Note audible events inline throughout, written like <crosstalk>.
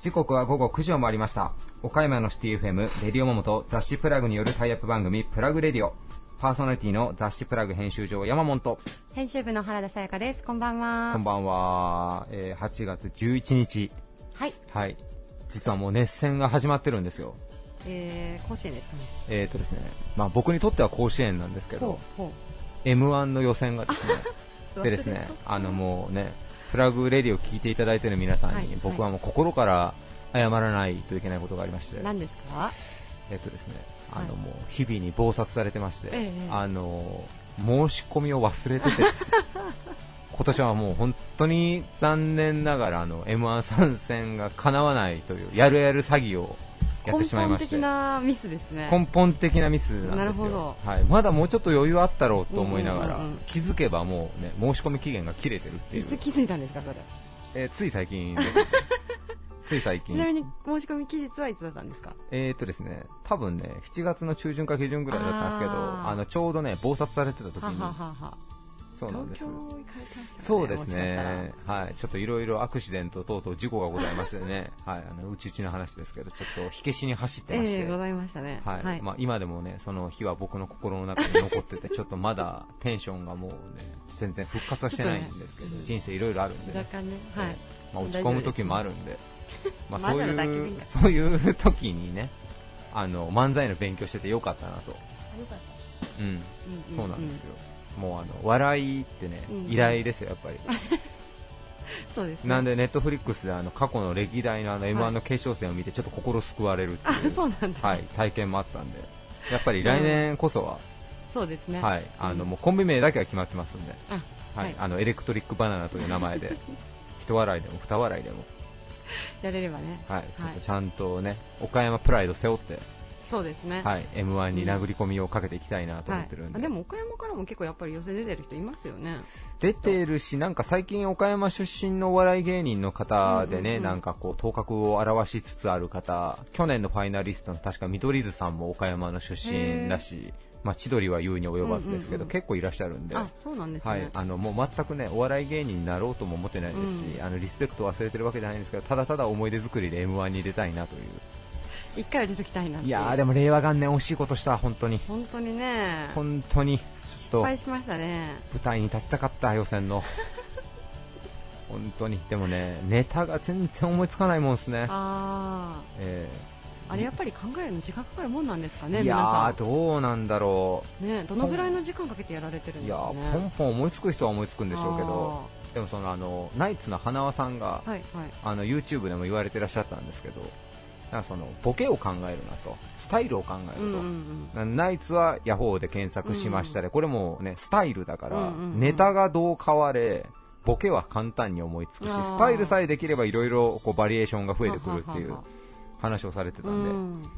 時刻は午後9時を回りました。岡山のシティ FM レディオモモと雑誌プラグによるタイアップ番組プラグレディオ。パーソナリティの雑誌プラグ編集長山本。編集部の原田さやかです。こんばんは。こんばんは、えー8月11日。はい。はい。実はもう熱戦が始まってるんですよ。えー、甲子園ですかね。えーとですね。まあ僕にとっては甲子園なんですけどほうほ M1 の予選がですねう <laughs> でですねあのもうねプラグレディを聞いていただいている皆さんに、はい。僕はもう心から謝らないといけないことがありまして、何ですか？えっとですね、あはい。のもう日々に忙殺されてまして、ええあの申し込みを忘れててね <laughs> 今年はもう本当に残念ながらあの M1 参戦が叶わないというやるやる詐欺をやってしまいまして。根本的なミスですね。根本的なミスなんですよ。なるほど。はい、まだもうちょっと余裕あったろうと思いながら、気づけばもう、ね、申し込み期限が切れてるってい、いうつ気づいたんですかそれ？えーつい最近です、<laughs> つい最近。ちなみに申し込み期日はいつだったんですか？えーとですね、多分ね、7月の中旬か下旬ぐらいだったんですけど、あのちょうどね、暴殺されてた時に、ははははそうなんです。そうですね、はい、ちょっといろいろアクシデント等々事故がございましてね、<laughs> はい、あのうちうちの話ですけど、ちょっと火消しに走ってまして、ええございましたね。はい。まあ、今でもね、その日は僕の心の中に残ってて、ちょっとまだテンションがもうね、全然復活はしてないんですけど、ね。人生いろいろあるんでね、若干ねはい。まあ、落ち込む時もあるんで、<laughs> まあ、そういう、そういう時にね、あの、漫才の勉強しててよかったなと。あよかった。うん、うん。そうなんですよ。もうあの、笑いってねうん、偉大ですよ、やっぱり。<laughs> そうですね。なんで、ネットフリックスであの、過去の歴代のあの、はい M1 の決勝戦を見て、ちょっと心救われるってあいう、はい、体験もあったんで、やっぱり来年こそは、そうですね。はい、あの、うんもうコンビ名だけは決まってますんで、あははい。い、あの、エレクトリックバナナという名前で、<laughs> 一笑いでも二笑いでも、やれればね。はい、ちょっとちゃんとね、岡山プライド背負って、そうですね。はい、M1 に殴り込みをかけていきたいなと思ってるんで、はい、あでも岡山からも結構やっぱり寄せ出てる人いますよね。出てるし、なんか最近岡山出身のお笑い芸人の方でね、うんうんうん。なんかこう頭角を現しつつある方、去年のファイナリストの確か見取り図さんも岡山の出身だし、まあ千鳥は言うに及ばずですけど、うんうんうん。結構いらっしゃるんで。あそうなんですね、はい、あのもう全くねお笑い芸人になろうとも思ってないですし、うん。あのリスペクト忘れてるわけじゃないんですけどただただ思い出作りで m 1に出たいなという一回は出てきたいなっていやーでも令和元年惜しいことした本当に。本当にね。本当にちょっと失敗しましたね。舞台に立ちたかった予選の。<laughs> 本当に。でもねネタが全然思いつかないもんですね。あえああれやっぱり考えるの時間かかるもんなんですかーいやどうなんだろんねどのぐらいの時間かけてやられてるんういやですか？ねーポンポン思いつく人は思いつくんでしょうけどでもそのあのナイツの花輪さんが、はいはい。あの YouTube でも言われてらっしゃったんですけどなんかそのボケを考えるなと。スタイルを考えると、うんうんうん。なナイツはヤホーで検索しましたで、これもねスタイルだから、うんうんうん。ネタがどう変われボケは簡単に思いつくしスタイルさえできればいろいろバリエーションが増えてくるっていう話をされてたうんで、ん。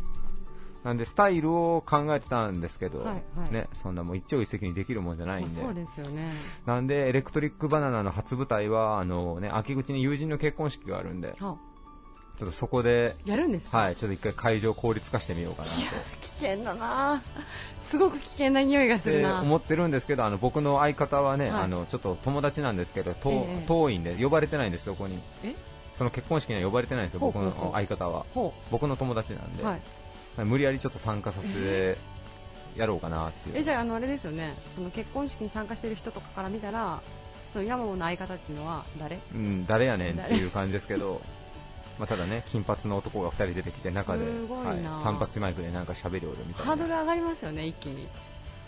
なんでスタイルを考えてたんですけど、はいはい。ね、そんなもう一朝一夕にできるもんじゃないんで、まあそうですよね。なんでエレクトリックバナナの初舞台はあの、ね、秋口に友人の結婚式があるんで、あちょっとそこで、やるんですか？はい、ちょっと一回会場効率化してみようかなと。危険だな。すごく危険な匂いがするな。で思ってるんですけどあの僕の相方はね、はい。あのちょっと友達なんですけど、遠ええ。遠いんで呼ばれてないんです、そこに。え？その結婚式には呼ばれてないんですよ、僕ほうほうほう。の相方は。ほ僕の友達なんで、うはい。無理やりちょっと参加させてやろうかなっていう。えじゃああのあれですよね。その結婚式に参加してる人とかから見たらその山本の相方っていうのは誰？うん、誰やねんっていう感じですけどまあただね金髪の男が2人出てきて中ではい、三発マイクでなんか喋りおるみたいな。ハードル上がりますよね一気に。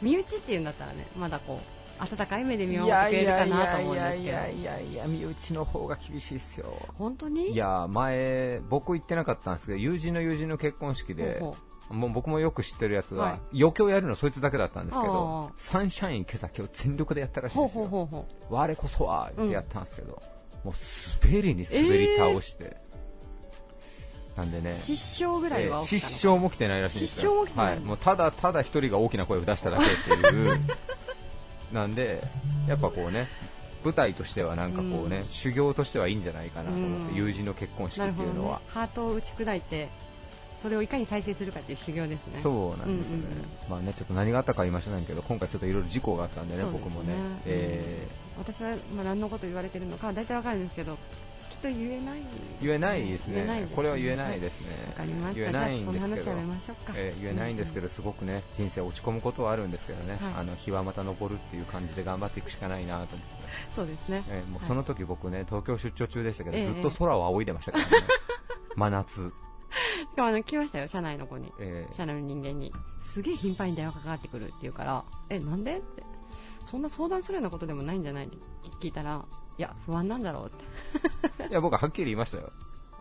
身内っていうんだったらねまだこう温かい目で見い守ってくれるかなと思うんですけど。いやいやいや身内の方が厳しいっすよ。本当に？いや前僕行ってなかったんですけど友人の友人の結婚式でもう僕もよく知ってるやつは、は余興やるのそいつだけだったんですけどサンシャイン今朝今日全力でやったらしいうですよ。ほほうほうほう。我こそはってやったんですけど、もう滑りに滑り倒して、なんでね。失笑ぐらいはえー失笑も来てないらしいんですよ。失笑も来てない。はい、もうただただ一人が大きな声を出しただけっていう。<laughs> なんでやっぱこうね舞台としてはなんかこうね、うん。修行としてはいいんじゃないかなと思って、うん。友人の結婚式なっていうのは。ね、ハートを打ち砕いてそれをいかに再生するかっていう修行ですね。そうなんですよね、うんうんうん。まあねちょっと何があったかは言いませんけど、今回ちょっといろいろ事故があったんでね、そうです僕もね、え私はまあ何のこと言われてるのかは大体わかるんですけど、と言えない。ー言えないですね言えないですねこれは言えないですね、わかりました。言えないんですけどじゃあこの話はやめましょうか。えー言えないんですけど、すごくね人生落ち込むことはあるんですけどね、はいあの日はまた昇るっていう感じで頑張っていくしかないなと思って、そうですね。えーもうその時僕ね東京出張中でしたけど、ええずっと空を仰いでましたからね、<laughs> 真夏、しかもあの来ましたよ、社内の子に。えー社内の人間に。すげえ頻繁に電話かかってくるって言うから、え、なんでって。そんな相談するようなことでもないんじゃないって聞いたら、いや、不安なんだろうって。<laughs> いや僕ははっきり言いましたよ。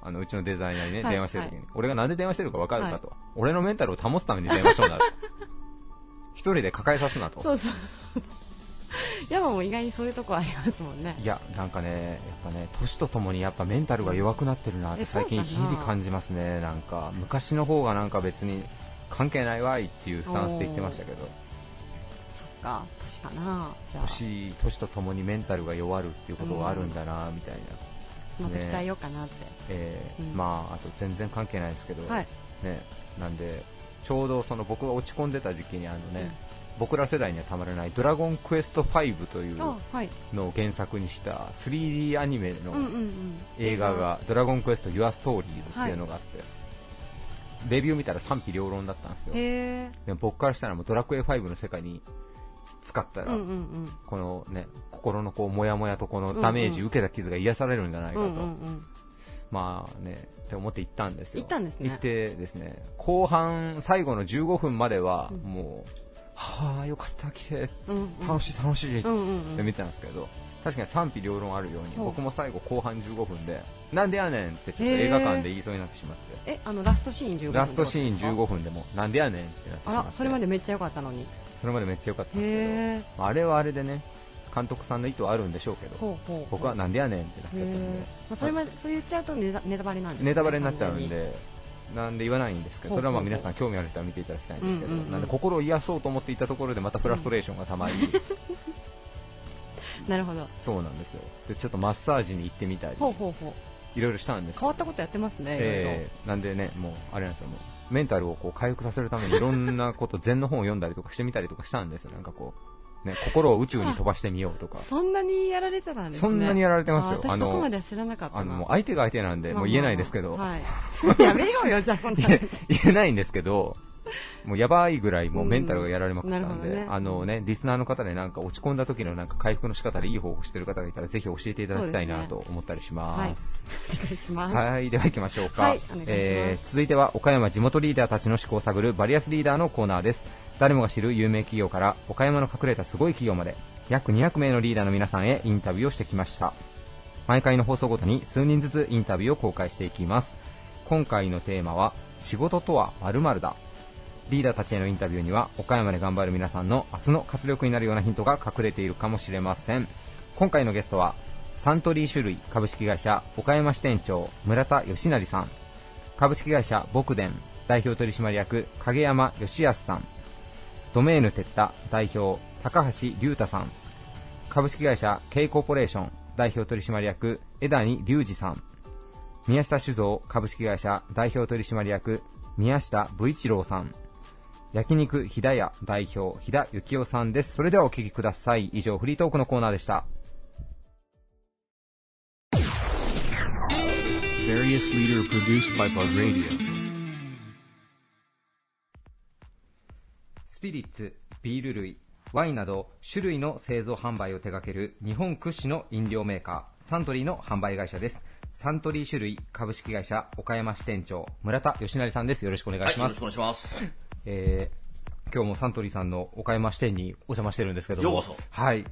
あのうちのデザイナーにね、はい電話してる時に、俺がなんで電話してるか分かるかと、は俺のメンタルを保つために電話しとんだと一人で抱えさすなと。そうそう。<laughs> 山も意外にそういうとこありますもんね。いやなんかねやっぱね年とともにやっぱメンタルが弱くなってるなってえそうかな。最近日々感じますね。なんか昔の方がなんか別に関係ないわいっていうスタンスで言ってましたけどか、年かな。じゃあ、年年とともにメンタルが弱るっていうことがあるんだなみたいな、また鍛えようかなって。えーうん。まああと全然関係ないですけど、はい。ね、なんでちょうどその僕が落ち込んでた時期にあのね、僕ら世代にはたまらない「ドラゴンクエスト5」という。のを原作にした 3D アニメのうんうんうん。映画が「ドラゴンクエスト Your Stories」っていうのがあって、レビュー見たら賛否両論だったんですよ。へでも僕からしたらもうドラクエ5の世界に使ったー。ら、うんうんうん。このね心のこうモヤモヤとこのダメージ受けた傷が癒されるんじゃないかと、うんうんうん。まあねって思って行ったんですよ行ったんですね行ってですね後半最後の15分まではうんもう、はあよかった来てうんうん楽しい楽しいっうんうんうん。て見てたんですけど、確かに賛否両論あるようにほう僕も最後後半15分でなんでやねんってちょっと映画館で言いそうになってしまってえ、あの、ラストシーン15分ラストシーン15分。分でもなんでやねんってなってしまってあら、それまでめっちゃ良かったのに。それまでめっちゃ良かったんですけ。どあれはあれでね監督さんの意図はあるんでしょうけど。僕はなんでやねんってなっちゃったんでまあ、それまで、それ言っちゃうとネタネタバレなんですねネタバレになっちゃうんで、なんで言わないんですけど、それはまあ皆さん興味ある人は見ていただきたいんですけど、なんで心を癒そうと思っていたところでまたフラストレーションがたまり、<laughs> なるほど。そうなんですよ。で、ちょっとマッサージに行ってみたり、ほうほうほう。いろいろしたんです変わったことやってますね。えーなんでね、もう、あれなんですよ、もう、メンタルをこう回復させるために <laughs> いろんなこと、禅の本を読んだりとかしてみたりとかしたんですよ。なんかこう、ね、心を宇宙に飛ばしてみようとか。そんなにやられてたんですね。そんなにやられてますよあのそこまでは知らなかったな。あの、相手が相手なんで、もう言えないですけど、まあまあはい。<laughs> やめようよ、じゃあ、こんな言え言えないんですけど、もうやばいぐらいもうメンタルがやられまくったんで、うんねあのね、リスナーの方でなんか落ち込んだ時のなんか回復の仕方でいい方法してる方がいたらぜひ教えていただきたいなと思ったりします。お願いします。<laughs> はい、では行きましょうか。はいお願いしますえー続いては岡山地元リーダーたちの思考を探るバリアスリーダーのコーナーです。誰もが知る有名企業から岡山の隠れたすごい企業まで約200名のリーダーの皆さんへインタビューをしてきました。毎回の放送ごとに数人ずつインタビューを公開していきます。今回のテーマは仕事とは〇〇だ。リーダーたちへのインタビューには岡山で頑張る皆さんの明日の活力になるようなヒントが隠れているかもしれません。今回のゲストはサントリー種類株式会社岡山支店長村田義成さん。株式会社ボクデン代表取締役影山義康さん。ドメーヌテッタ代表高橋隆太さん。株式会社 K コーポレーション代表取締役枝谷隆二さん。宮下酒造株式会社代表取締役宮下武一郎さん。焼肉ひだや代表飛田幸雄さんですそれではお聞きください以上フリートークのコーナーでした Various leader produced by Bug Radio. スピリッツ、ビール類、ワインなど種類の製造販売を手掛ける日本屈指の飲料メーカー、サントリーの販売会社です。サントリー種類株式会社岡山支店長、村田義成さんです。よろしくお願いします。はい、よろしくお願いします。えー今日もサントリーさんの岡山支店にお邪魔してるんですけども、ようこそ。はい、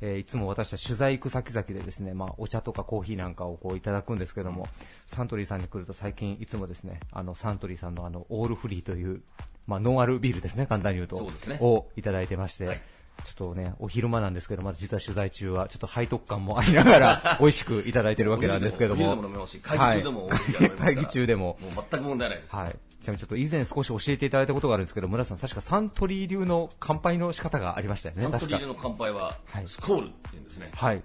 えーいつも私たち取材行く先々でですね、まあ、お茶とかコーヒーなんかをこういただくんですけども、サントリーさんに来ると最近いつもですね、あのサントリーさんのあのオールフリーという、まあ、ノンアルビールですね、簡単に言うと、そうですね。をいただいてまして、はいちょっとね、お昼間なんですけど、まだ実は取材中は、ちょっと背徳感もありながら、<laughs> 美味しくいただいてるわけなんですけども。お昼でも飲めますし会議中でもはい会議中でも。もう全く問題ないです。はい。ちなみにちょっと以前少し教えていただいたことがあるんですけど、村さん、確かサントリー流の乾杯の仕方がありましたよね、サントリーでの乾杯ははい、スコールって言うんですね。はい。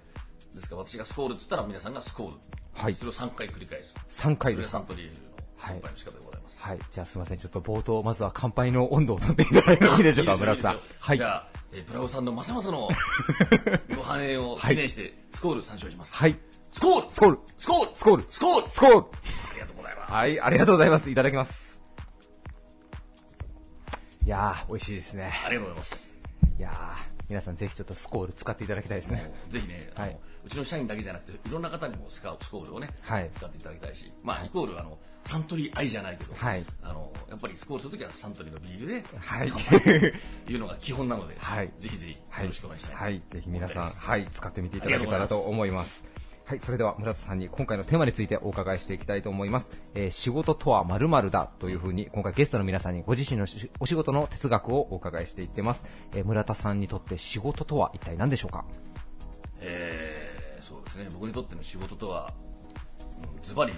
ですから私がスコールって言ったら皆さんがスコール。はいそれを3回繰り返す。3回ですそれがサ。ントリーのはい乾杯の仕方でございます。はい。じゃあすみません。ちょっと冒頭、まずは乾杯の温度を取っていただいてもいいでしょうか、<laughs> 村田さん。はいじ。ゃあ、えー、ブラウさんのますますの <laughs> ご繁栄を記念して、スコール参照します。はい。スコールスコールスコールスコールスコールスコールありがとうございます。はい、ありがとうございます。いただきます。いやー、美味しいですね。ありがとうございます。いやー、皆さんぜひちょっとスコール使っていただきたいですね。ぜひね、はいうちの社員だけじゃなくて、いろんな方にもスカスコールをね、はい使っていただきたいし、まあ、イコールあのサントリー愛じゃないけど、はいあのやっぱりスコールするときはサントリーのビールではい。というのが基本なので、<laughs> はいぜひぜひはいよろしくお願いしたい。はい、ぜひ皆さん、はい、使ってみていただけたらと思います。はい、それでは村田さんに今回のテーマについてお伺いしていきたいと思います。えー仕事とは〇〇だというふうに、今回ゲストの皆さんにご自身のしお仕事の哲学をお伺いしていってます。えー村田さんにとって仕事とは一体何でしょうか？えーそうですね、僕にとっての仕事とは、うんズバリ、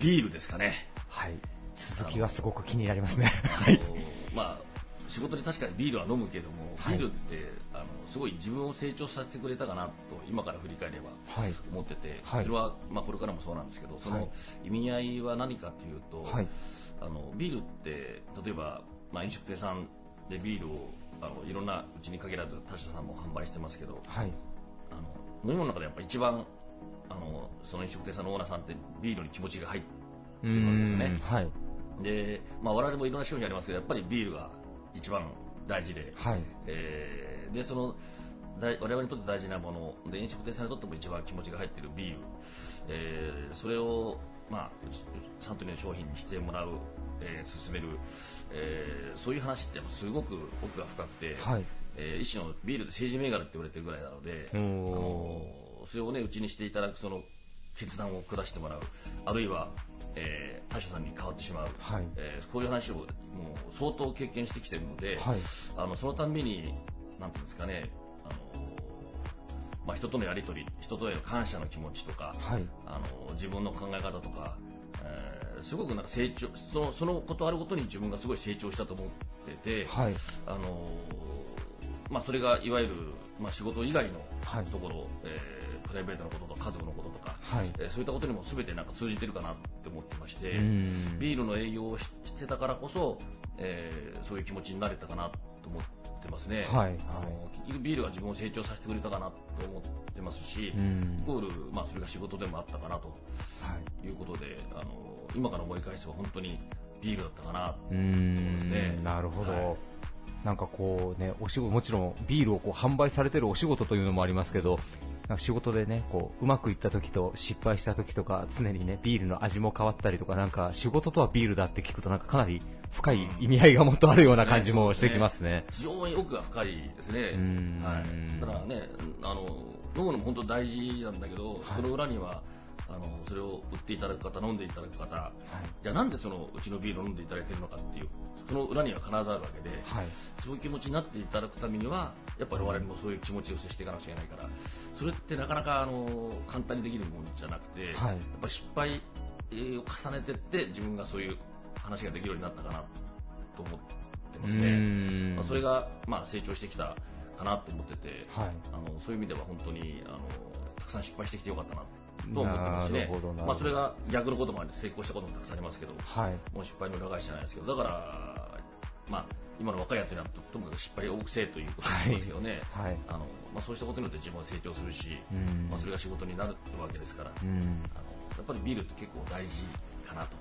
ビールですかね。はい。続きがすごく気になりますね。あのまあ仕事で確かにビールは飲むけども、はいビールってあのすごい自分を成長させてくれたかなと今から振り返ればはい。思ってて、はいそれは、まあ、これからもそうなんですけどそはいの意味合いは何かというと、はい。あのビールって例えば、まあ、飲食店さんでビールをあのいろんなうちに限らず他社さんも販売してますけどはい。あの飲み物の中でやっぱ一番あのその飲食店さんのオーナーさんってビールに気持ちが入ってうるわけですよね。で、まあ、我々もいろんな商品ありますけどやっぱりビールが一番大事で、はい。えーでその大我々にとって大事なもので飲食店さんにとっても一番気持ちが入っているビール、えーそれを、まあ、サントリーの商品にしてもらう、えー進める、えーそういう話ってすごく奥が深くて、はい。えー一種のビールで政治銘柄って言われてるぐらいなので、あのそれをねうちにしていただくその決断を下してもらうあるいは、えー他社さんに変わってしまう、はい。えーこういう話をもう相当経験してきてるので、はい。あのそのたんびになんていうんですかねあの、まあ、人とのやり取り人とへの感謝の気持ちとかはい。あの自分の考え方とか、えーすごくなんか成長そのそのことあるごとに自分がすごい成長したと思ってて、はい。あのまあ、それがいわゆる、まあ、仕事以外のはい。ところ、えープライベートのこととか家族のこととか、はい。えーそういったことにも全てなんか通じてるかなって思ってまして、ビールの営業をししてたからこそ、えーそういう気持ちになれたかなと思ってますね、はいあの結局ビールが自分を成長させてくれたかなと思ってますし、イコール、まあ、それが仕事でもあったかなとはい。いうことであの今から思い返せば本当にビールだったかなうーんそうですねなるほど、はいなんかこうね、お仕事もちろんビールをこう販売されてるお仕事というのもありますけど、なんか仕事でね、こううまくいった時と失敗した時とか、常にねビールの味も変わったりとか、なんか仕事とはビールだって聞くとなんかかなり深い意味合いがもっとあるような感じもしてきますね。非常に奥が深いですね。はい、ただねあの飲むのも本当大事なんだけど、その裏にはあのそれを売っていただく方飲んでいただく方。じゃあなんでそのうちのビールを飲んでいただいてるのかっていうその裏には必ずあるわけで、はい、そういう気持ちになっていただくためにはやっぱり我々もそういう気持ちを接していかなくちゃいけないから。それってなかなかあの簡単にできるものじゃなくて、はい。やっぱり失敗を重ねていって自分がそういう話ができるようになったかなと思ってますね。ん。まあ、それが、まあ、成長してきたかなと思ってて、はい。あのそういう意味では本当にあのたくさん失敗してきてよかったなと思ってますしねまあ、それが逆のこともあり成功したこともたくさんありますけど、はい、もう失敗の裏返しじゃないですけど。だから、まあ、今の若いやつにはとともかく失敗を多くせえということになりますけどね、はい、あのまあ、そうしたことによって自分は成長するし、うん。まあ、それが仕事になるわけですから、あのうん、やっぱりビールって結構大事かなと。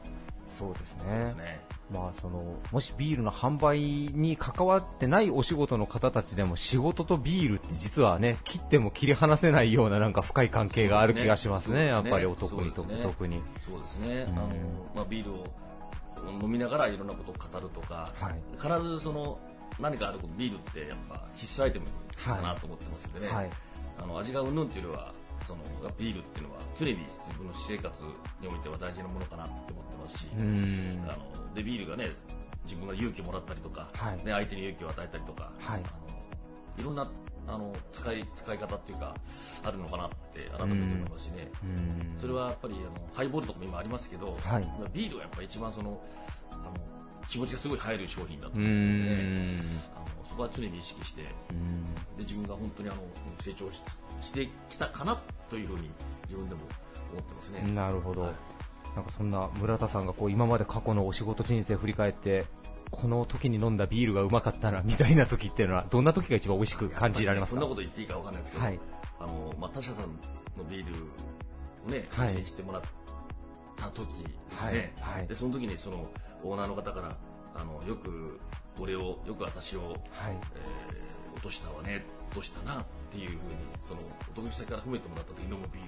そうですね。すね。まあ、そのもしビールの販売に関わってないお仕事の方たちでも仕事とビールって実はね切っても切り離せないようななんか深い関係がある気がしますね、そうですね。やっぱり男にそうですね。特に。そうですね、うん。あのまあ、ビールを飲みながらいろんなことを語るとか、はい。必ずその何かあることビールってやっぱ必須アイテムかなと思ってますんでね、はい。あの味がうんぬんっていうよりはそのビールっていうのは常に自分の私生活においては大事なものかなって思ってますし、うん。あのでビールがね自分が勇気をもらったりとか、はいね、相手に勇気を与えたりとか、はいあのいろんなあの使い使い方っていうかあるのかなって改めて思いますしね。うん。それはやっぱりあのハイボールとかも今ありますけど、はい。まあビールはやっぱり一番そのあの気持ちがすごい入る商品だとう思うので、ん。あのそこは常に意識してでうん。自分が本当にあの成長ししてきたかなというふうに自分でも思ってますね。なるほど、はい。なんかそんな村田さんがこう今まで過去のお仕事人生振り返ってこの時に飲んだビールがうまかったなみたいな時っていうのはどんな時が一番美味しく感じられますか？そんなこと言っていいかわかんないですけど、はい。あのまあ、他社さんのビールをね、はい。口にしてもらった時ですね、はい。はい。でその時にそのオーナーの方からあのよく俺をよく私を、はい。えー落としたわね落としたなっていうふうにそのお得意先から褒めてもらった時に飲むビール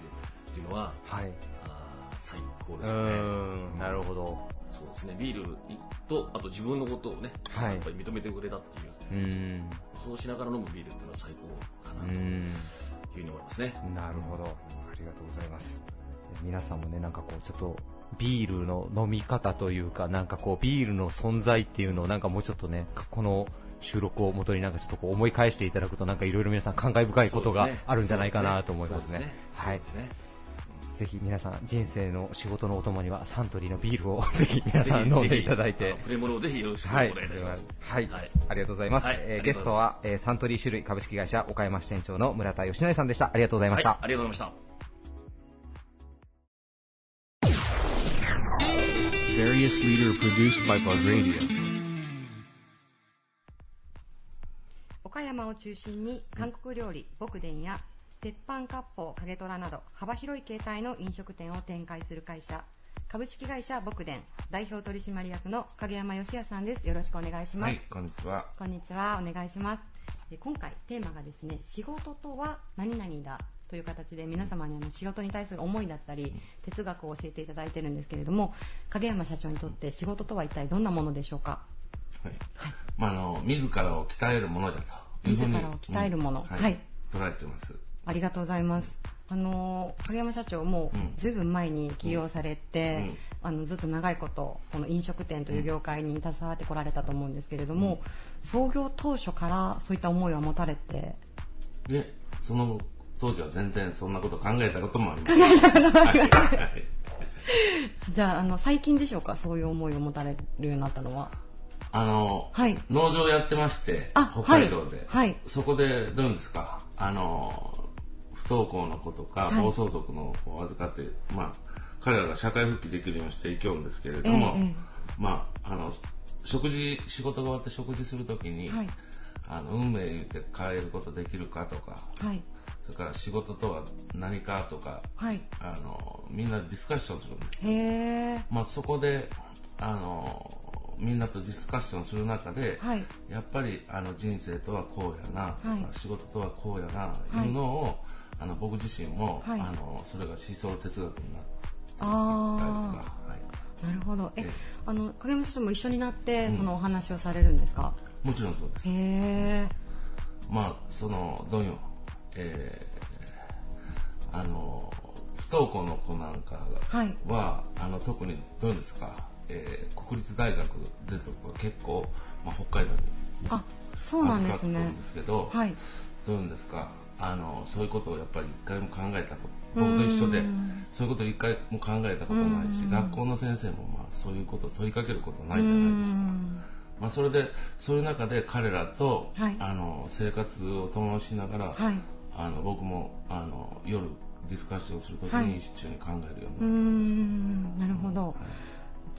っていうのははい。あー最高うですよね。なるほど。そうですね。ビールとあと自分のことをね、はい。やっぱり認めてくれたっていううーん。そうしながら飲むビールっていうのは最高かなというふうに思いますね。なるほど。ありがとうございます。皆さんもね、なんかこう、ちょっと、ビールの飲み方というか、なんかこう、ビールの存在っていうのを、なんかもうちょっとね、この収録を元になんかちょっとこう思い返していただくと、なんかいろいろ皆さん感慨深いことがあるんじゃないかなと思いますねす。はいそうで。すねぜひ皆さん、人生の仕事のお供にはサントリーのビールを <laughs> ぜひ皆さん飲んでいただいてプレモルをぜひよろしくおはい、願いいたします。はい、はいありがとうございます。はいえーゲストは、えーサントリー種類株式会社岡山支店長の村田義成さんでした。ありがとうございました。はい、ありがとうございました。Various leader produced by Bug Radio. 岡山を中心に韓国料理、牧田や鉄板割烹影虎など幅広い形態の飲食店を展開する会社株式会社牧田代表取締役の影山義也さんですよろしくお願いします、はい、こんにちは。こんにちはお願いしますで今回テーマがですね仕事とは何々だという形で皆様にあの仕事に対する思いだったり哲学を教えていただいてるんですけれども影山社長にとって仕事とは一体どんなものでしょうか？はい。まあ、あの、自らを鍛えるものだと。いうふうに。自らを鍛えるもの。うん。はい。捉えてます。ありがとうございます。あの影山社長もうん。ずいぶん前に起業されて、うん。あのずっと長いことこの飲食店という業界に携わってこられたと思うんですけれども、創業当初からそういった思いは持たれて？で、その当時は全然そんなこと考えたこともありません。考えたこともありません。はい。じゃああの最近でしょうか？そういう思いを持たれるようになったのは。あの、はい。農場やってまして、あ北海道で、はい。はい。そこでどういうんですか、あの、不登校の子とか、はい。暴走族の子を預かって、まあ、彼らが社会復帰できるようにしていきようんですけれども、ええええ。まあ、あの、食事、仕事が終わって食事するときに、はい。あの運命言って変えることできるかとか、はいそれから仕事とは何かとか、はい。あの、みんなディスカッションするんです。へえまあ、そこで、あの、みんなとディスカッションする中で、はい。やっぱりあの人生とはこうやな、はい。仕事とはこうやな、はい。いうのを、あの僕自身も、はい。あのそれが思想哲学になったりとか、なるほど。えええ。あの影山社長も一緒になってうん。そのお話をされるんですか、もちろんそうです。へ。えまあ、その、どういう、えー、あの、不登校の子なんかはい。は、あの、特にどうですか、えー、国立大学出た子が結構、まあ、北海道にあそうなんですね。んですけど、はい。どういうんですか、あの、そういうことをやっぱり一回も考えたこと、僕と一緒で、そういうことを一回も考えたことないし学校の先生もまあそういうことを問いかけることないじゃないですか。ん。まあ、それで、そういう中で彼らと、はい。あの生活を共しながら、はいあの僕もあの夜ディスカッションするときはい。に一緒に考えるようになってます。んなるほど。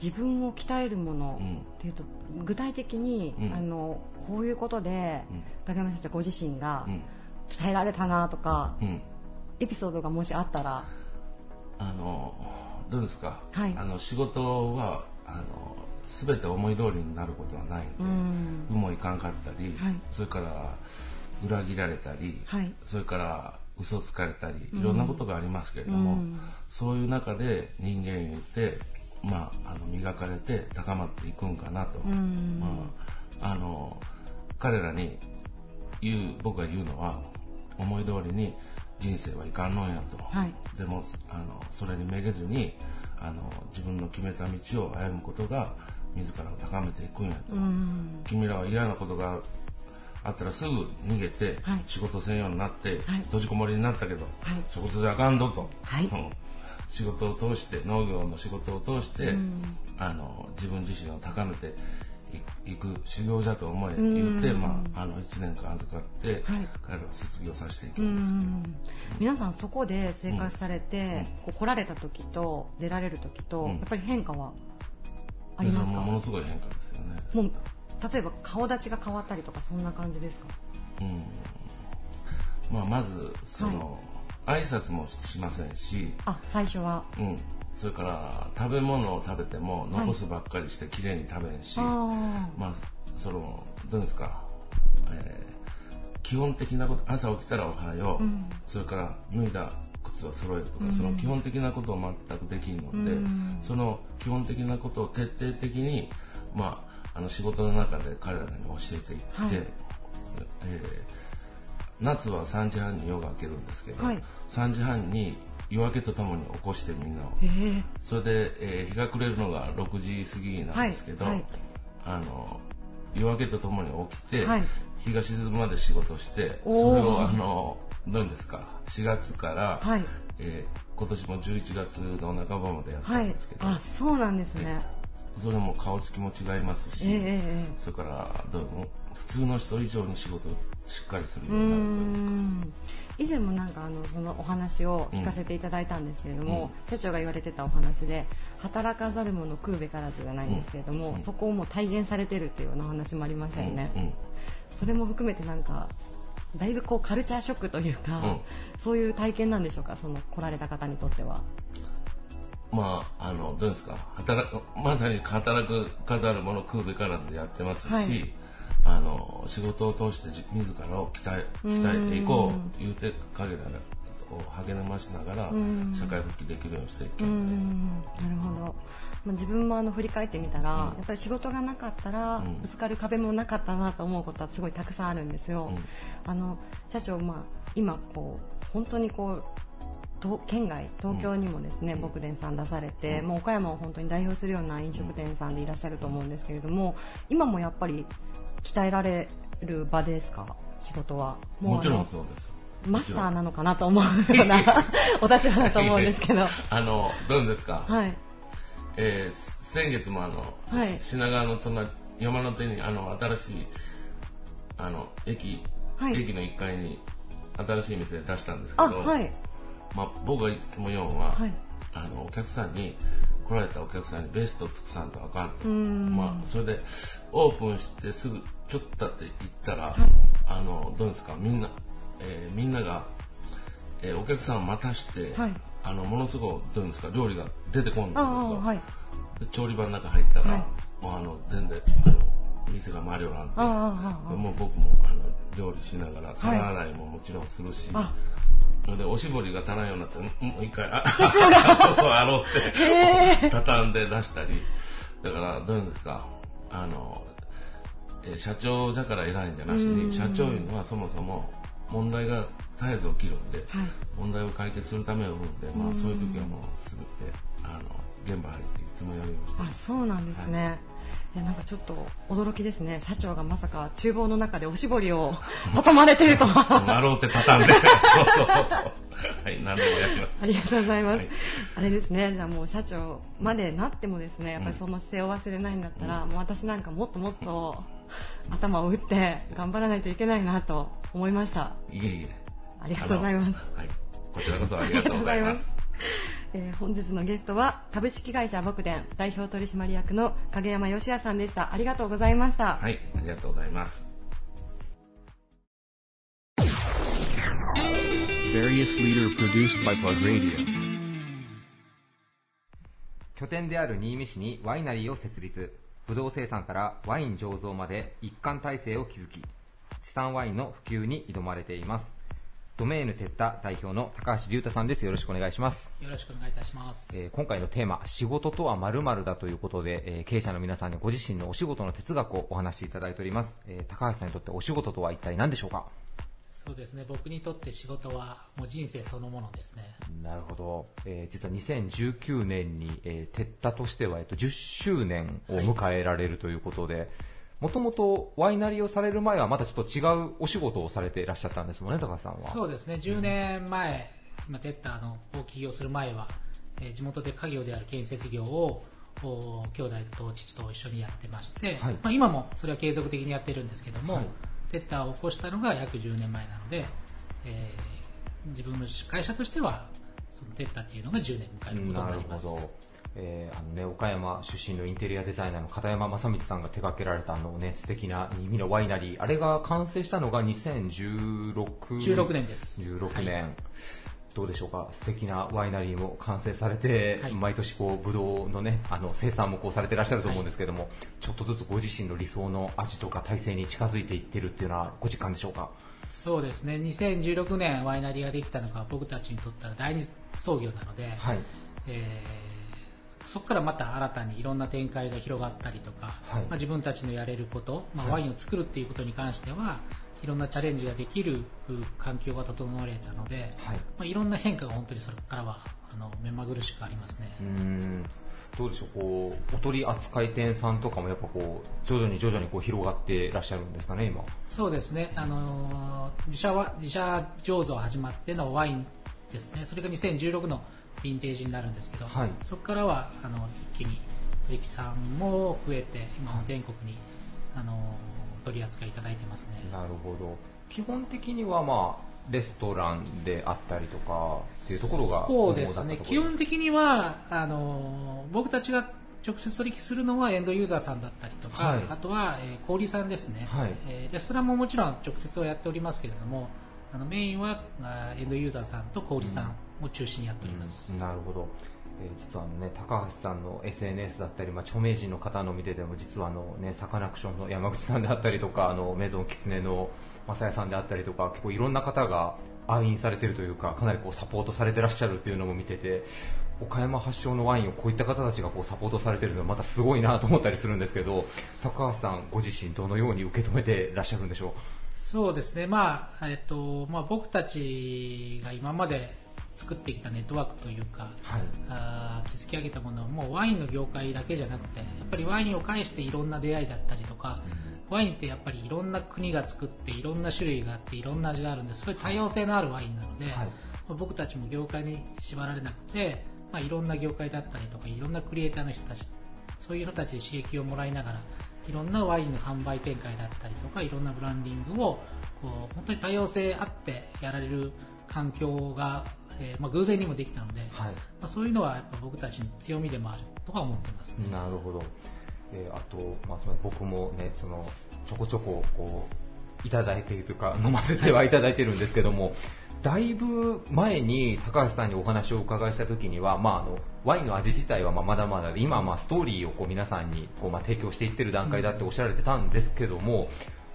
自分を鍛えるものうん。っていうと具体的に、うん。あのこういうことでうん。竹山先生ご自身がうん。鍛えられたなとか、うん。エピソードがもしあったら。あのどうですか、はい。あの仕事はあの全て思い通りになることはないんで、うん。うもいかんかったり、はい。それから裏切られたり、はい。それから嘘つかれたりうんいろんなことがありますけれども、うん。そういう中で人間言って、まあ、あの磨かれて高まっていくんかなと、うん。まあ、あの彼らに言う僕が言うのは思い通りに人生はいかんのんやと、はい。でもあのそれにめげずにあの自分の決めた道を歩むことが自らを高めていくんやと、うん。君らは嫌なことがあったらすぐ逃げて、はい。仕事せんようになって、はい。閉じこもりになったけど、はい。仕事であかんぞと、はい。うん。仕事を通して農業の仕事を通して、うん。あの自分自身を高めてい行く修行じゃと思えうん。言って、まあ、あの1年間預かって、はい。彼らを卒業させていくうんですけど、ん。皆さんそこで生活されて、うん。こう来られた時と出られる時と、うん。やっぱり変化はありますか？ものすごい変化ですよね。もう例えば顔立ちが変わったりとかそんな感じですか？うん。まあ、まずその、挨拶もしませんし、あ最初は。うん、それから食べ物を食べても残すばっかりしてきれいに食べんし、あまあそのどうですか、えー基本的なこと朝起きたらおはよう、うん。それから脱いだ靴を揃えるとか、うん。その基本的なことを全くできんので、うん。その基本的なことを徹底的に、まあ、あの仕事の中で彼らに教えていって、はい。えー夏は3時半に夜が明けるんですけど、はい。3時半に夜明けとともに起こしてみんなを。ええそれで、えー日が暮れるのが6時過ぎなんですけど、はい。はい。あの夜明けとともに起きて、はい。日が沈むまで仕事してそれをあのどういうんですか4月から、はい。えー今年も11月の半ばまでやったはいんですけど、あそうなんですね、それも顔つきも違いますし、ええええそれからどうも普通の人以上に仕事をしっかりするうーようになるというか。ん。以前もなんかあのそのお話を聞かせていただいたんですけれども、社長が言われてたお話で働かざる者食うべからずじゃないんですけれども、うん。そこをもう体現されてるっていうようなお話もありましたよね、うんうん。それも含めてなんかだいぶこうカルチャーショックというか、うん。そういう体験なんでしょうか？その来られた方にとってはまあ、あの、どうですか、働く、まさに働く飾るもの食うべからずでやってますし、はい。あの、仕事を通してじ自らを鍛え、鍛えていこうんう、言うて、彼らを励ましながらうん、社会復帰できるようにしていけなるほど、まあ、自分もあの振り返ってみたら、うん。やっぱり仕事がなかったら、うん。ぶつかる壁もなかったなと思うことはすごいたくさんあるんですよ、あの社長、まあ、今こう本当にこう東県外東京にもですね、うん。牧田さん出されて、うん。もう岡山を本当に代表するような飲食店さんでいらっしゃると思うんですけれども今もやっぱり鍛えられる場ですか？仕事は。うんもちろんそうです。マスターなのかなと思うような <laughs> お立場だと思うんですけど。<laughs> あの、どうですか、はい。えー先月もあの、はい。品川の隣、山の手にあの、新しい、あの、駅、はい。駅の1階に新しい店で出したんですけど、あはいまあ、僕がいつも言うのは、はい。あのお客さんに来られたお客さんにベストを尽くさんとあかんと、まあ、それでオープンしてすぐちょっと経って行ったら、はい。あのどうですか？みんな、えーみんなが、えーお客さんを待たして、はい。あのものすごいどうですか？料理が出てこんですよ、あはい。で調理場の中入ったら、はい。もうあの全然あの店が回りおらんてああああああもう僕もあの料理しながら皿洗いももちろんするし、あそれでおしぼりが足らんようになったら、うんもう一回、あ、<laughs> そうそう、洗おうって、畳んで出したり、だから、どういうんですか、あの、えー社長だから偉いんじゃなしうん。に、社長いうのはそもそも問題が絶えず起きるんで、はい。問題を解決するためを生むんで、まあうんそういう時はもうすべて、あの、現場入っていつもやるようにして。あ。そうなんですね、い、やなんかちょっと驚きですね。社長がまさか厨房の中でおしぼりを <laughs> 畳まれてるとは。洗おうって畳んで、<laughs> そうそうそうそう。はい、何でもやります。ありがとうございます、はい。あれですね。じゃあもう社長までなってもですねやっぱりその姿勢を忘れないんだったら、うん。もう私なんかもっともっと頭を打って頑張らないといけないなと思いました。いえいえ。ありがとうございます。はい。こちらこそありがとうございます。<laughs> えー本日のゲストは株式会社牧伝代表取締役の影山義也さんでした。ありがとうございました、はい、ありがとうございます。拠点である新見市にワイナリーを設立。ブドウ生産からワイン醸造まで一貫体制を築き地産ワインの普及に挑まれていますドメーヌテッタ代表の高橋隆太さんです。よろしくお願いします、よろしくお願いいたします。えー今回のテーマ仕事とは〇〇だということで、えー経営者の皆さんにご自身のお仕事の哲学をお話しいただいております、えー高橋さんにとってお仕事とは一体何でしょうか？そうですね、僕にとって仕事はもう人生そのものですね。なるほど、えー実は2019年に、えー、テッタとしては、えっと、10周年を迎えられるということで、もともとワイナリーをされる前はまたちょっと違うお仕事をされていらっしゃったんですもんね、高橋さんは。そうですね、10年前、今、テッターの大起業する前は、えー地元で家業である建設業をお兄弟と父と一緒にやってまして、はいまあ、今もそれは継続的にやってるんですけども、はいテッターを起こしたのが約10年前なので、えー自分の会社としてはそのテッタっていうのが10年迎えることになります。えーあのね、岡山出身のインテリアデザイナーの片山正光さんが手掛けられたあのね、素敵な新見のワイナリー、あれが完成したのが2016 16年。です。16年、はい。どうでしょうか？素敵なワイナリーも完成されて、はい。毎年こうブドウのねあの生産もこうされてらっしゃると思うんですけども、ちょっとずつご自身の理想の味とか体制に近づいていってるっていうのはご実感でしょうか？そうですね、2016年ワイナリーができたのが僕たちにとったら第二創業なので、はい。えーそこからまた新たにいろんな展開が広がったりとか、はい。まあ、自分たちのやれること、まあ、はい。ワインを作るっていうことに関してはいろんなチャレンジができるう環境が整われたので、はい。まあ、いろんな変化が本当にそれからはあの目まぐるしくありますね。うーん。どうでしょうこうお取り扱い店さんとかもやっぱこう徐々に徐々にこう広がってらっしゃるんですかね今。そうですね、あのー自社は自社醸造始まってのワインですね、それが2016のヴィンテージになるんですけど、はい。そこからはあの一気に取引さんも増えて、今も全国に、あのー取り扱いいただいてますね。なるほど。基本的にはまあレストランであったりとかっていうところがそうですね、基本的にはあのー僕たちが直接取引するのはエンドユーザーさんだったりとか、はい。あとは、えー小売さんですね、はい。えーレストランももちろん直接はやっておりますけれども、あのメインはエンドユーザーさんと小売さんを中心にやっております。うんなるほど、えー実はあの、ね、高橋さんの SNS だったり、まあ、著名人の方の見てても実はあの、ね、サカナクションの山口さんであったりとかあのメゾンキツネの正也さんであったりとか結構いろんな方が愛飲されてるというかかなりこうサポートされてらっしゃるっていうのも見てて岡山発祥のワインをこういった方たちがこうサポートされてるのはまたすごいなと思ったりするんですけど高橋さんご自身どのように受け止めてらっしゃるんでしょそうですね、まあえっとまあ、僕たちが今まで作ってきたネットワークというか、うはい。あー築き上げたものもうワインの業界だけじゃなくてやっぱりワインを介していろんな出会いだったりとかワインってやっぱりいろんな国が作っていろんな種類があっていろんな味があるんです。ごい多様性のあるワインなので、はい。まあ僕たちも業界に縛られなくて、まあ、いろんな業界だったりとかいろんなクリエイターの人たちそういう人たちに刺激をもらいながらいろんなワインの販売展開だったりとかいろんなブランディングをこう本当に多様性あってやられる環境が、えーまあ、偶然にもできたので、はいまあ、そういうのはやっぱ僕たちの強みでもあるとは思ってますね。なるほど。えーあと、まあ、僕もね、その、ちょこちょこ、こう、いただいているというか、飲ませてはいただいてるんですけども、だいぶ前に高橋さんにお話をお伺いした時には、まあ、あの、ワインの味自体はまあまだまだで、今はまあストーリーをこう皆さんにこうまあ提供していってる段階だっておっしゃられてたんですけども、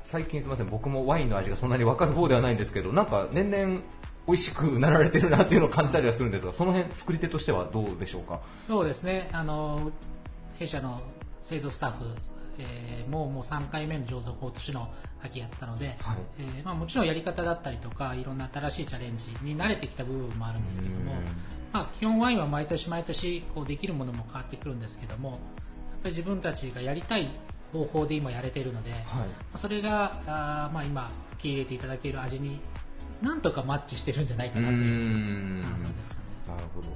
最近すみません、僕もワインの味がそんなに分かる方ではないんですけど、なんか年々美味しくなられてるなっていうのを感じたりはするんですが、その辺作り手としてはどうでしょうか？そうですね、あの弊社の製造スタッフ、えーもうもう3回目の醸造法としての秋やったので、はいえーまあ、もちろんやり方だったりとかいろんな新しいチャレンジに慣れてきた部分もあるんですけどもうん、まあ、基本ワインは毎年毎年こうできるものも変わってくるんですけどもやっぱり自分たちがやりたい方法で今やれているので、はい。それがあー、まあ、今受け入れていただける味になんとかマッチしてるんじゃないかなという感想ですかね。なるほど。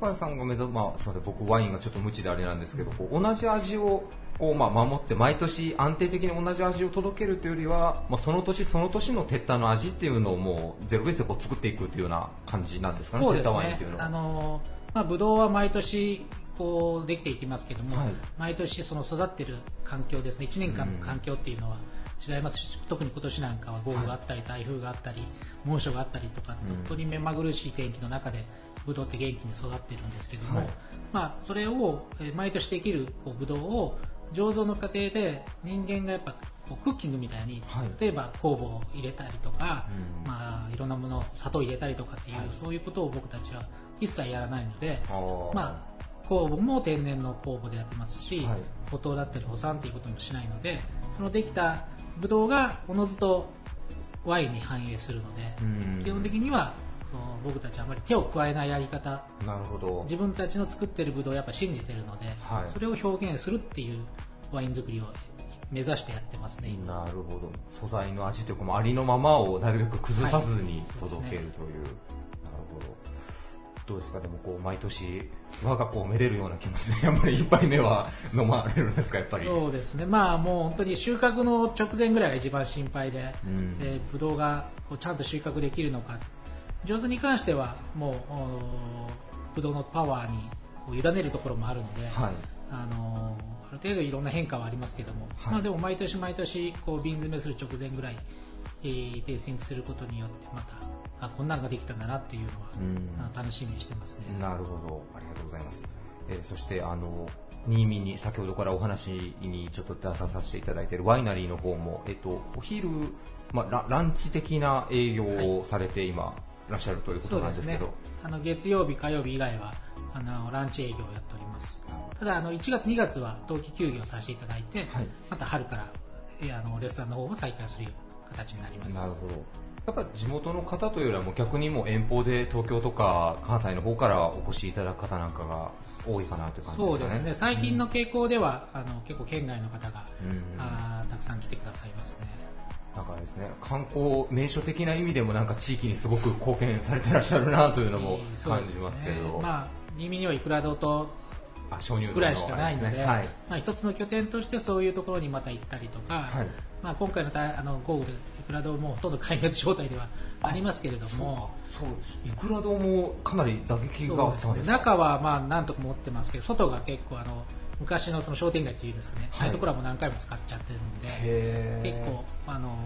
高橋さんが目指す、まあ、すみません、僕ワインがちょっと無知であれなんですけど、こう同じ味をこう、まあ、守って毎年安定的に同じ味を届けるというよりは、まあ、その年その年のテッタの味っていうのをもうゼロベースでこう作っていくというような感じなんですかね、そうですテッタワインっていうの。は。ねあのまあ、ブドウは毎年こうできていきますけども、はい毎年その育っている環境ですね、1年間の環境っていうのは違いますし、特に今年なんかは豪雨があったり、台風があったり、猛暑があったりとか、うん。本当に目まぐるしい天気の中でブドウって元気に育っているんですけども、はい。まあ、それをえー毎年できるこうブドウを醸造の過程で人間がやっぱこうクッキングみたいに、はい。例えば酵母を入れたりとか、うん。まあ、いろんなもの砂糖入れたりとかっていう、はい。そういうことを僕たちは一切やらないので、まあ、酵母も天然の酵母でやってますし、はい。補糖だったり補酸っていうこともしないのでそのできたブドウがおのずとワインに反映するので、うん。基本的にはその僕たちはあまり手を加えないやり方。なるほど。自分たちの作ってるブドウをやっぱ信じてるので、はい。それを表現するっていうワイン作りを目指してやってますね、今。なるほど。素材の味というか、ありのままをなるべく崩さずにはい届けるという。なるほど。どうですか、でもこう毎年、我が子をめでるような気持ちで、<laughs> やっぱり一杯目は飲まれるんですか、やっぱり。そうですね、まあもう本当に収穫の直前ぐらいが一番心配で、うんでブドウがこうちゃんと収穫できるのか、上手に関してはもうおブドウのパワーに委ねるところもあるので、はい。あのある程度いろんな変化はありますけども、はいまあでも毎年毎年こう瓶詰めする直前ぐらい、えーテイスティングすることによってまたあこんなんができたんだなっていうのは、うん楽しみにしてますね。なるほど、ありがとうございます。えーそして、あの、新見に先ほどからお話にちょっと出させていただいているワイナリーの方も、えっと、お昼、まあ、ラランチ的な営業をされて今、いらっしゃるということなんですけど、。あの月曜日、火曜日以外はあのランチ営業をやっております。ただあの1月、2月は冬季休業させていただいて、はいまた春からえーあのレストランの方を再開する形になります。なるほど。やっぱ地元の方というよりはもう逆にもう遠方で東京とか関西の方からお越しいただく方なんかが多いかなという感じですかね。そうですね。最近の傾向では、あの結構県外の方が、うんあーたくさん来てくださいますね。なんかですね、観光名所的な意味でもなんか地域にすごく貢献されてらっしゃるなというのも感じますけど、まあ、新見にはいくら堂とあ鍾乳洞のぐらいしかないので、あれすねはい。まあ、一つの拠点としてそういうところにまた行ったりとか、はいまあ、今回のたあの豪雨でいくら堂もほとんど壊滅状態ではありますけれども、そうです。いくら堂もかなり打撃があったんそうですすね。中はまあなんとか持ってますけど、外が結構あの昔のその商店街っていうんですかね、はい。ああいうところはもう何回も使っちゃってるんで、結構、あの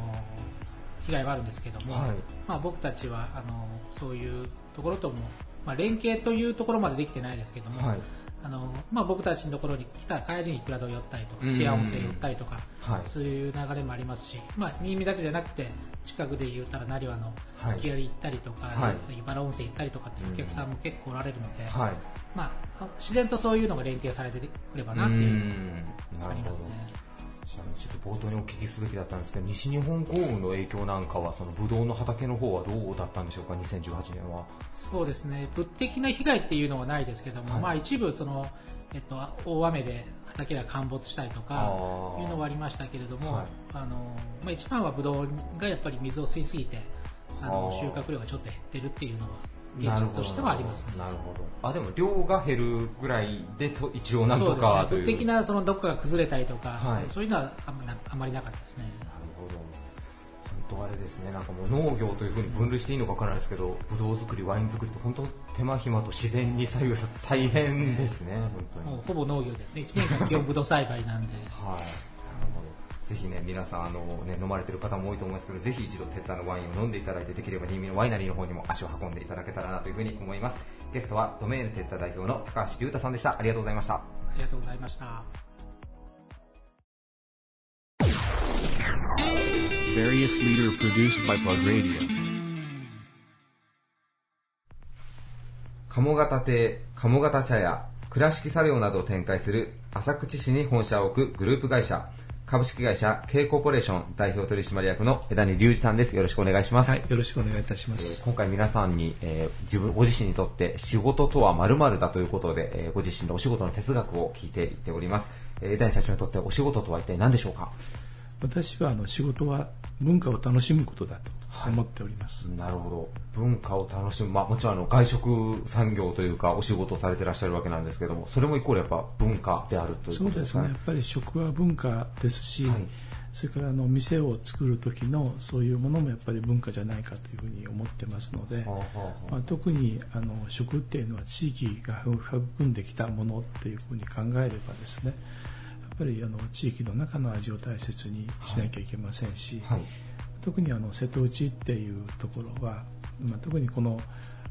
被害はあるんですけども、はい。まあ、僕たちはあのそういうところとも、まあ、連携というところまでできてないですけども、はいあのまあ、僕たちのところに来た帰りにいくら堂寄ったりとかうん。治安温泉寄ったりとか、はい。そういう流れもありますし、まあ、新見だけじゃなくて近くで言うたら成羽のはい。沖合行ったりとか、はい。茨温泉行ったりとかっていうお客さんも結構おられるので、はい。まあ、自然とそういうのが連携されてくればなっていうのうんがありますね。ちなみにちょっと冒頭にお聞きすべきだったんですけど、西日本豪雨の影響なんかは、そのブドウの畑の方はどうだったんでしょうか、2018年は。そうですね。物的な被害っていうのはないですけども、はい。まあ、一部その、えっと、大雨で畑が陥没したりとかいうのはありましたけれども、はい。あのまあ、一番はブドウがやっぱり水を吸いすぎてあの収穫量がちょっと減ってるっていうのは現実としてはありますね。なるほど。あ、でも量が減るぐらいでと一応なんとそうですね的なそのどこかが崩れたりとか、はいそういうのはあんまなあまりなかったですね。なるほど。本当あれですね、なんかもう農業というふうに分類していいのかわからないですけど、ブドウ作り、ワイン作りって本当手間暇と自然に左右されて大変ですね、本当に。もうほぼ農業ですね。1年間基本ブドウ栽培なんで。はい。なるほど。ぜひね、皆さん、あのね、飲まれてる方も多いと思いますけど、ぜひ一度テッタのワインを飲んでいただいて、できれば新見のワイナリーの方にも足を運んでいただけたらなというふうに思います。ゲストはドメーヌテッタ代表の高橋隆太さんでした。ありがとうございました。ありがとうございました。Various leader produced by Plug Radio. 鴨形亭、鴨形茶屋、倉敷茶寮などを展開する浅口市に本社を置くグループ会社、株式会社 K コーポレーション代表取締役の枝根隆二さんです。よろしくお願いします。はい、よろしくお願いいたしまえすー。今回皆さんに、えー自分ご自身にとって仕事とは〇〇だということで、えーご自身のお仕事の哲学を聞いていっております。えー枝根社長にとってお仕事とは一体何でしょうか？私はあの仕事は文化を楽しむことだと思っております。なるほど。文化を楽しむ。まあもちろんあの外食産業というかお仕事をされてらっしゃるわけなんですけども、それもイコールやっぱ文化であるというそうですすね。ことでかねやっ。ぱり食は文化ですし、はいそれからあの店を作る時のそういうものもやっぱり文化じゃないかというふうに思ってますので、はあはあはあまあ、特にあの食っていうのは地域が育んできたものっていうふうに考えればですね、やっぱりあの地域の中の味を大切にしなきゃいけませんし、はい。特にあの瀬戸内っていうところは、まあ、特にこの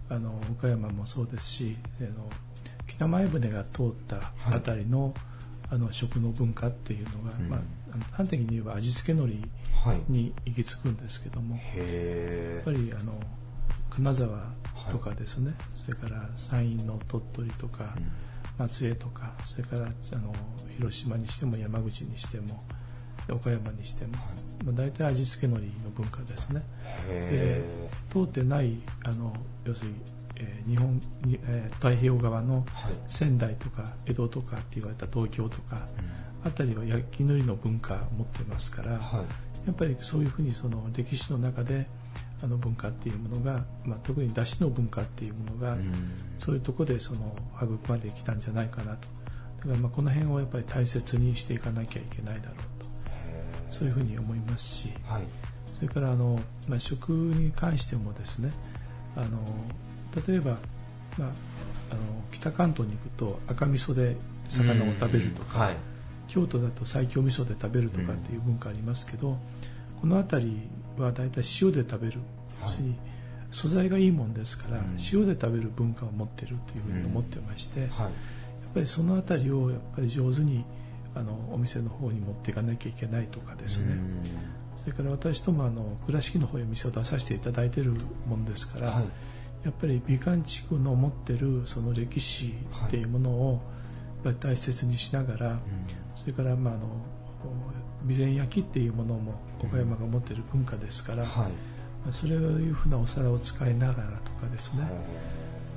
あの岡山もそうですしあの北前船が通ったあたりの,、あの食の文化っていうのが、うん。まあ、端的に言えば味付け海苔はい。に行き着くんですけども、やへっぱりあの金沢とかですね、それから山陰の鳥取とか、うん。松江とかそれからあの広島にしても山口にしてもで岡山にしても、まあ、大体味付け海苔の文化ですね。へ通ってないあの要するに、えー日本に、えー太平洋側のはい。仙台とか江戸とかって言われた東京とかあたりは焼き海苔の文化を持ってますから、はい。やっぱりそういうふうにその歴史の中であの文化っていうものが、まあ、特に出汁の文化っていうものが、うん。そういうところでその育まれてきたんじゃないかなと。だからまあこの辺をやっぱり大切にしていかなきゃいけないだろうとそういうふうに思いますしはい。それからあの、まあ、食に関してもですねあの例えば、まあ、あの北関東に行くと赤味噌で魚を食べるとか、はい。京都だと西京味噌で食べるとかっていう文化ありますけど、この辺りは大体塩で食べるはい。し、素材がいいもんですから、うん。塩で食べる文化を持ってるというふうに思ってまして、やっはい。ぱりその辺りをやっぱり上手にあのお店の方に持っていかなきゃいけないとかですね、うん。それから私どもあの倉敷の方へ店を出させていただいてるもんですから、はい。やっぱり美観地区の持ってるその歴史っていうものをやっぱり大切にしながら、それから、まあ、あの備前焼きっていうものも岡山が持ってる文化ですから、はい。まあそれいうふうなお皿を使いながらとかですね、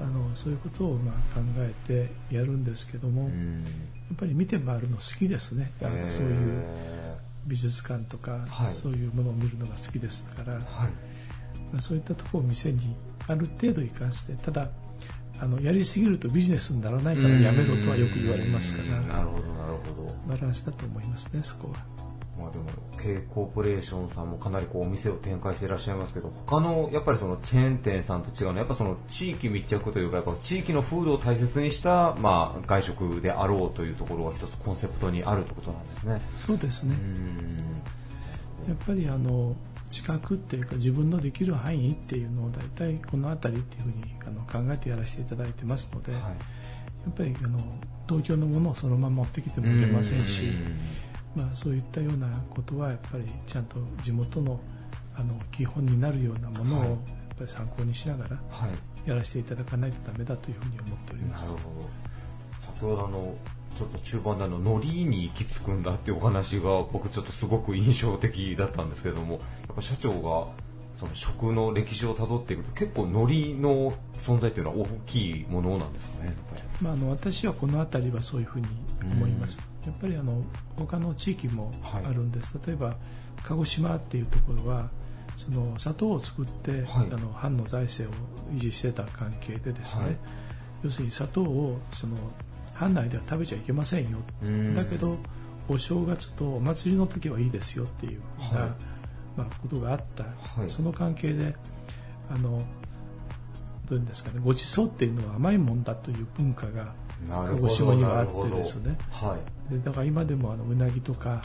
あのそういうことをまあ考えてやるんですけども、やうん。っぱり見て回るの好きですね、あのそういうへ美術館とか、はい。そういうものを見るのが好きですから、ーはい。まあそういったところを店にある程度生かしてただあのやりすぎるとビジネスにならないからやめろとはよく言われますかうん。なるらほどなるほど。バランスだと思いますねそこはまあでも K コーポレーションさんもかなりこうお店を展開していらっしゃいますけど他のやっぱりそのチェーン店さんと違うのはやっぱその地域密着というかやっぱ地域の風土を大切にしたまあ外食であろうというところが一つコンセプトにあるということなんですね。そうですね。うん。やっぱりあの近くっていうか自分のできる範囲っていうのを大体この辺りっていうふうにあの考えてやらせていただいてますので、はい。やっぱりあの東京のものをそのまま持ってきてもいけませんし、まあ、そういったようなことはやっぱりちゃんと地元のあの基本になるようなものをはい。やっぱり参考にしながらはい。やらせていただかないとダメだというふうに思っております。なるほ。ど。先ほどあのちょっと中盤であの海苔に行き着くんだっていうお話が僕ちょっとすごく印象的だったんですけれどもやっぱ社長がその食の歴史をたどっていくと結構海苔の存在っていうのは大きいものなんですかねまあ、あの私はこの辺りはそういうふうに思います。やっぱりあの他の地域もはいあるんです。例えば鹿児島っていうところはその砂糖を作って、はい。あの藩の財政を維持してた関係でですね、はい。要するに砂糖をその藩内では食べちゃいけませんよ。うん。だけどお正月とお祭りの時はいいですよっていうふうな、はいまあ、ことがあった、はい。その関係であのどういうんですかねごちそうっていうのは甘いもんだという文化が鹿児島にはあってですね。はい。でだから今でもあのうなぎとかはい。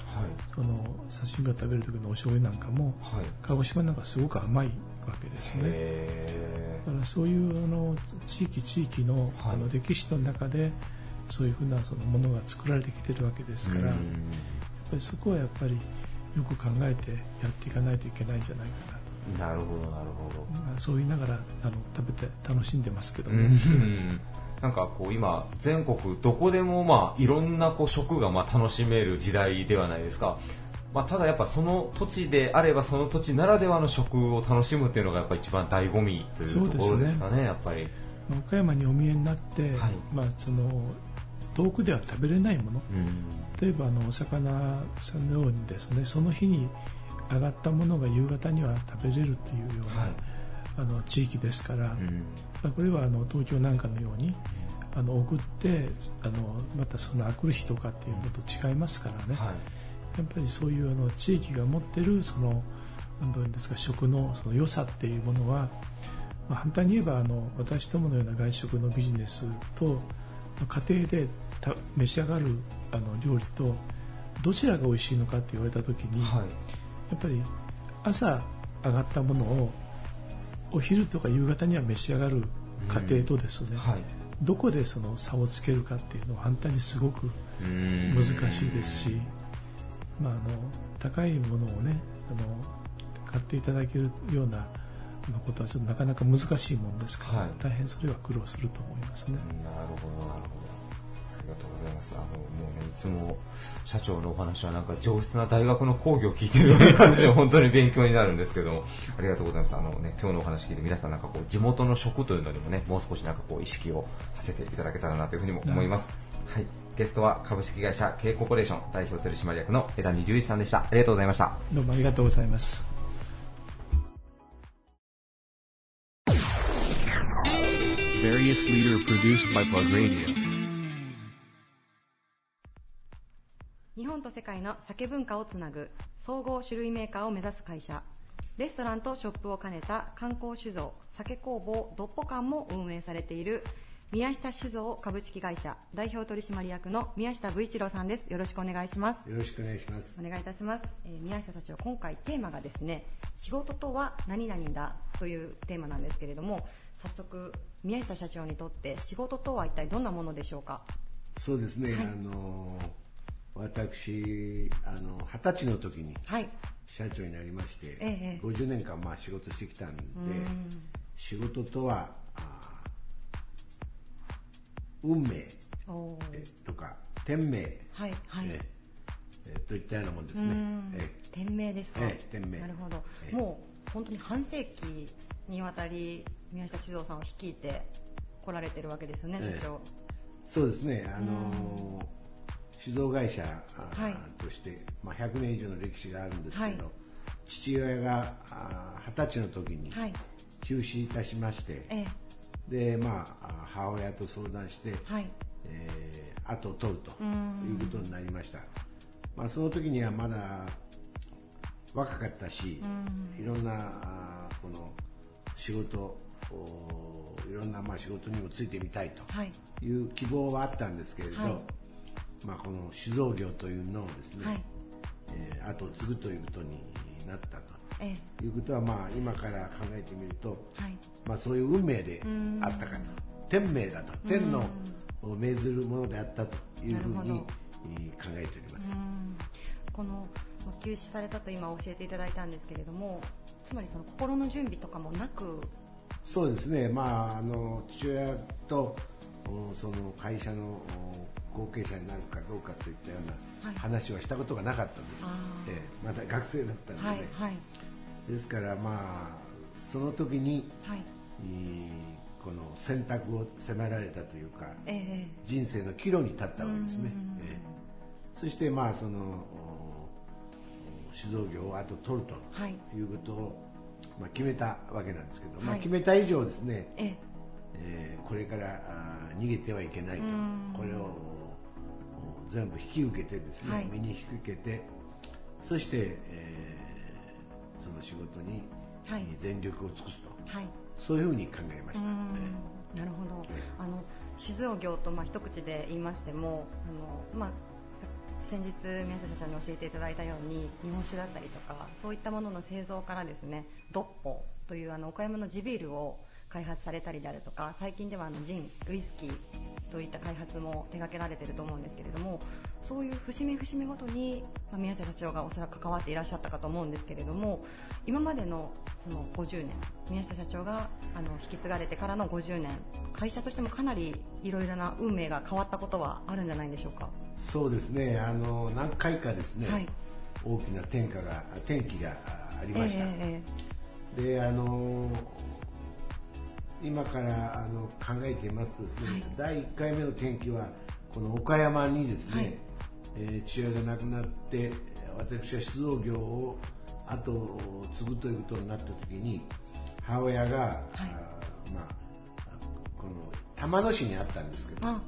その刺身を食べる時のお醤油なんかもはい。鹿児島なんかすごく甘いわけですね。へだからそういうあの地域地域の,、はい。あの歴史の中でそういうふうなそのものが作られてきてるわけですから、やっうんぱりそこはやっぱりよく考えてやっていかないといけないんじゃないかなと、なるほどなるほど。まあ、そう言いながらあの食べて楽しんでますけどうね、ん。なんかこう今全国どこでもまあいろんなこう食がまあ楽しめる時代ではないですか。まあ、ただやっぱその土地であればその土地ならではの食を楽しむっていうのがやっぱ一番醍醐味というところですかね、やっぱり。まあ岡山にお見えになって、はい。まあ、その遠くでは食べれないもの。うん。例えばあのお魚さんのようにですねその日に上がったものが夕方には食べれるっていうような、はい。あの地域ですから、うん。まあこれはあの東京なんかのようにあの送ってあのまたその来る日とかっていうのと違いますからね、はい。やっぱりそういうあの地域が持ってるそのなんどうんですか食のその良さっていうものは、まあ、反対に言えばあの私どものような外食のビジネスと家庭でた召し上がるあの料理とどちらが美味しいのかって言われた時に、はい。やっぱり朝上がったものをお昼とか夕方には召し上がる家庭とですね、はい。どこでその差をつけるかっていうのは反対にすごくうん。難しいですし、まあ、あの高いものをねあの買っていただけるようなまあことはちょっとなかなか難しいものですから、はい。大変それは苦労すると思いますね。なるほど、なるほど。ありがとうございます。あの、もうね、いつも社長のお話はなんか上質な大学の講義を聞いてるような感じで本当に勉強になるんですけども、ありがとうございます。あのね、今日のお話聞いて皆さんなんかこう、地元の食というのにもね、もう少しなんかこう、意識をさせていただけたらなというふうにも思います。はい。ゲストは株式会社 K コーポレーション代表取締役の枝二十一さんでした。ありがとうございました。どうもありがとうございます。various leader produced by Plug Radio. 日本と世界の酒文化をつなぐ総合種類メーカーを目指す会社。レストランとショップを兼ねた観光酒造酒工房ドッポ館も運営されている宮下酒造株式会社。代表取締役の宮下武一郎さんです。よろしくお願いします。よろしくお願いします。お願いいたします、えー宮下社長今回テーマがですね仕事とは何々だというテーマなんですけれども早速宮下社長にとって仕事とは一体どんなものでしょうか？そうですね、はい。あの私、あの二十歳の時にはい。社長になりまして、ええ50年間まあ仕事してきたんで、うん。仕事とはあ運命とか天命、はいはい。ええといったようなもんですね。うん。え店名ですか、ええ店名なるほど、ええ。もう本当に半世紀にわたり宮下酒造さんを率いて来られてるわけですよね、ええ。社長。そうですね、あの酒造会社として、まあ、100年以上の歴史があるんですけど、はい。父親があ二十歳の時にはい。中止いたしまして、えでまあ、あ母親と相談して、えはい。えー後を取るとうん。いうことになりました、まあ、その時にはまだ若かったし、うん。いろんなあこの仕事おいろんなまあ仕事にもついてみたいとはい。いう希望はあったんですけれど、はいまあ、この酒造業というのをですね、はい。えー後を継ぐということになったえということは、まあ、今から考えてみると、えはい。まあ、そういう運命でうん。あったかと天命だと天の命ずるものであったというふうに考えております。うん。このまあ休止されたと今教えていただいたんですけれどもつまりその心の準備とかもなくそうですね、まあ、あの父親とおその会社のお後継者になるかどうかといったようはない。話はしたことがなかったんです、あー。ええまだ学生だったんでね、はいはい。ですから、まあ、その時に、はい。えーこの選択を迫られたというか、ええ人生の岐路に立ったわけですね。うん。ええ。そして、まあ、そのお酒造業をあと取るとはい。いうことを、まあ、決めたわけなんですけど、まあ、はい。決めた以上ですね、ええ。えーこれから逃げてはいけないと。うん。これをお全部引き受けてですね、はい。身に引き受けてそして、えーその仕事に、はい。全力を尽くすと。はい。そういうふうに考えました、なるほど。あの酒造業とまあ一口で言いましてもあの、まあ、さ先日宮下社長に教えていただいたように日本酒だったりとかそういったものの製造からですねドッポというあの岡山の地ビールを開発されたりであるとか最近ではあのジンウイスキーといった開発も手掛けられていると思うんですけれどもそういう節目節目ごとに、まあ、宮下社長がおそらく関わっていらっしゃったかと思うんですけれども今までのその50年宮下社長があの引き継がれてからの50年会社としてもかなりいろいろな運命が変わったことはあるんじゃないでしょうか？そうですね。あの何回かですね、はい。大きな転化が転機があありました、え。であの今からあの考えています。とですね、はい。第1回目の転機はこの岡山にですね、はい。えー父親が亡くなって私は酒造業を後を継ぐということになった時に母親が、あまあ、この玉野市にあったんですけどあ。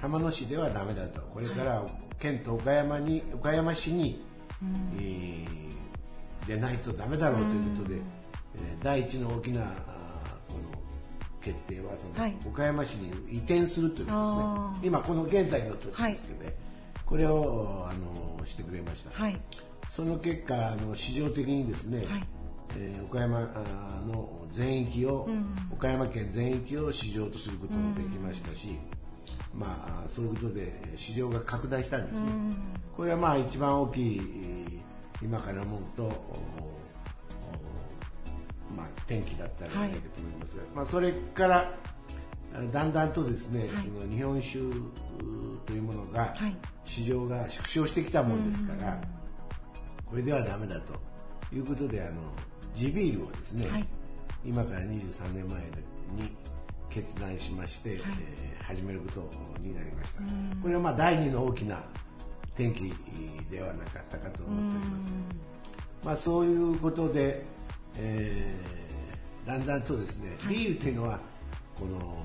玉野市ではダメだと。これから県と岡山に岡山市に、うん。えーでないとダメだろうということで、うん。えー第一の大きな決定はその、はい。岡山市に移転するということですね。今この現在の時ですけどね、これをあのしてくれました、はい。その結果あの市場的にですね、はい。えー岡山の全域を、うん。岡山県全域を市場とすることもできましたし、まあ、そういうことでえー市場が拡大したんですね、うん。これはまあ一番大きいえー今から思うと、まあ、転機だったらない。かと思いますが、まあ、それからあだんだんとですね、はい。その日本酒うというものがはい。市場が縮小してきたもんですから、これではダメだということであの地ビールをですね、はい。今から23年前に決断しまして、はい。えー始めることになりました。うん。これはまあ第二の大きな転機ではなかったかとう思っております。ん。まあ、そういうことで、えーだんだんとですね、はい。ビールというのはこの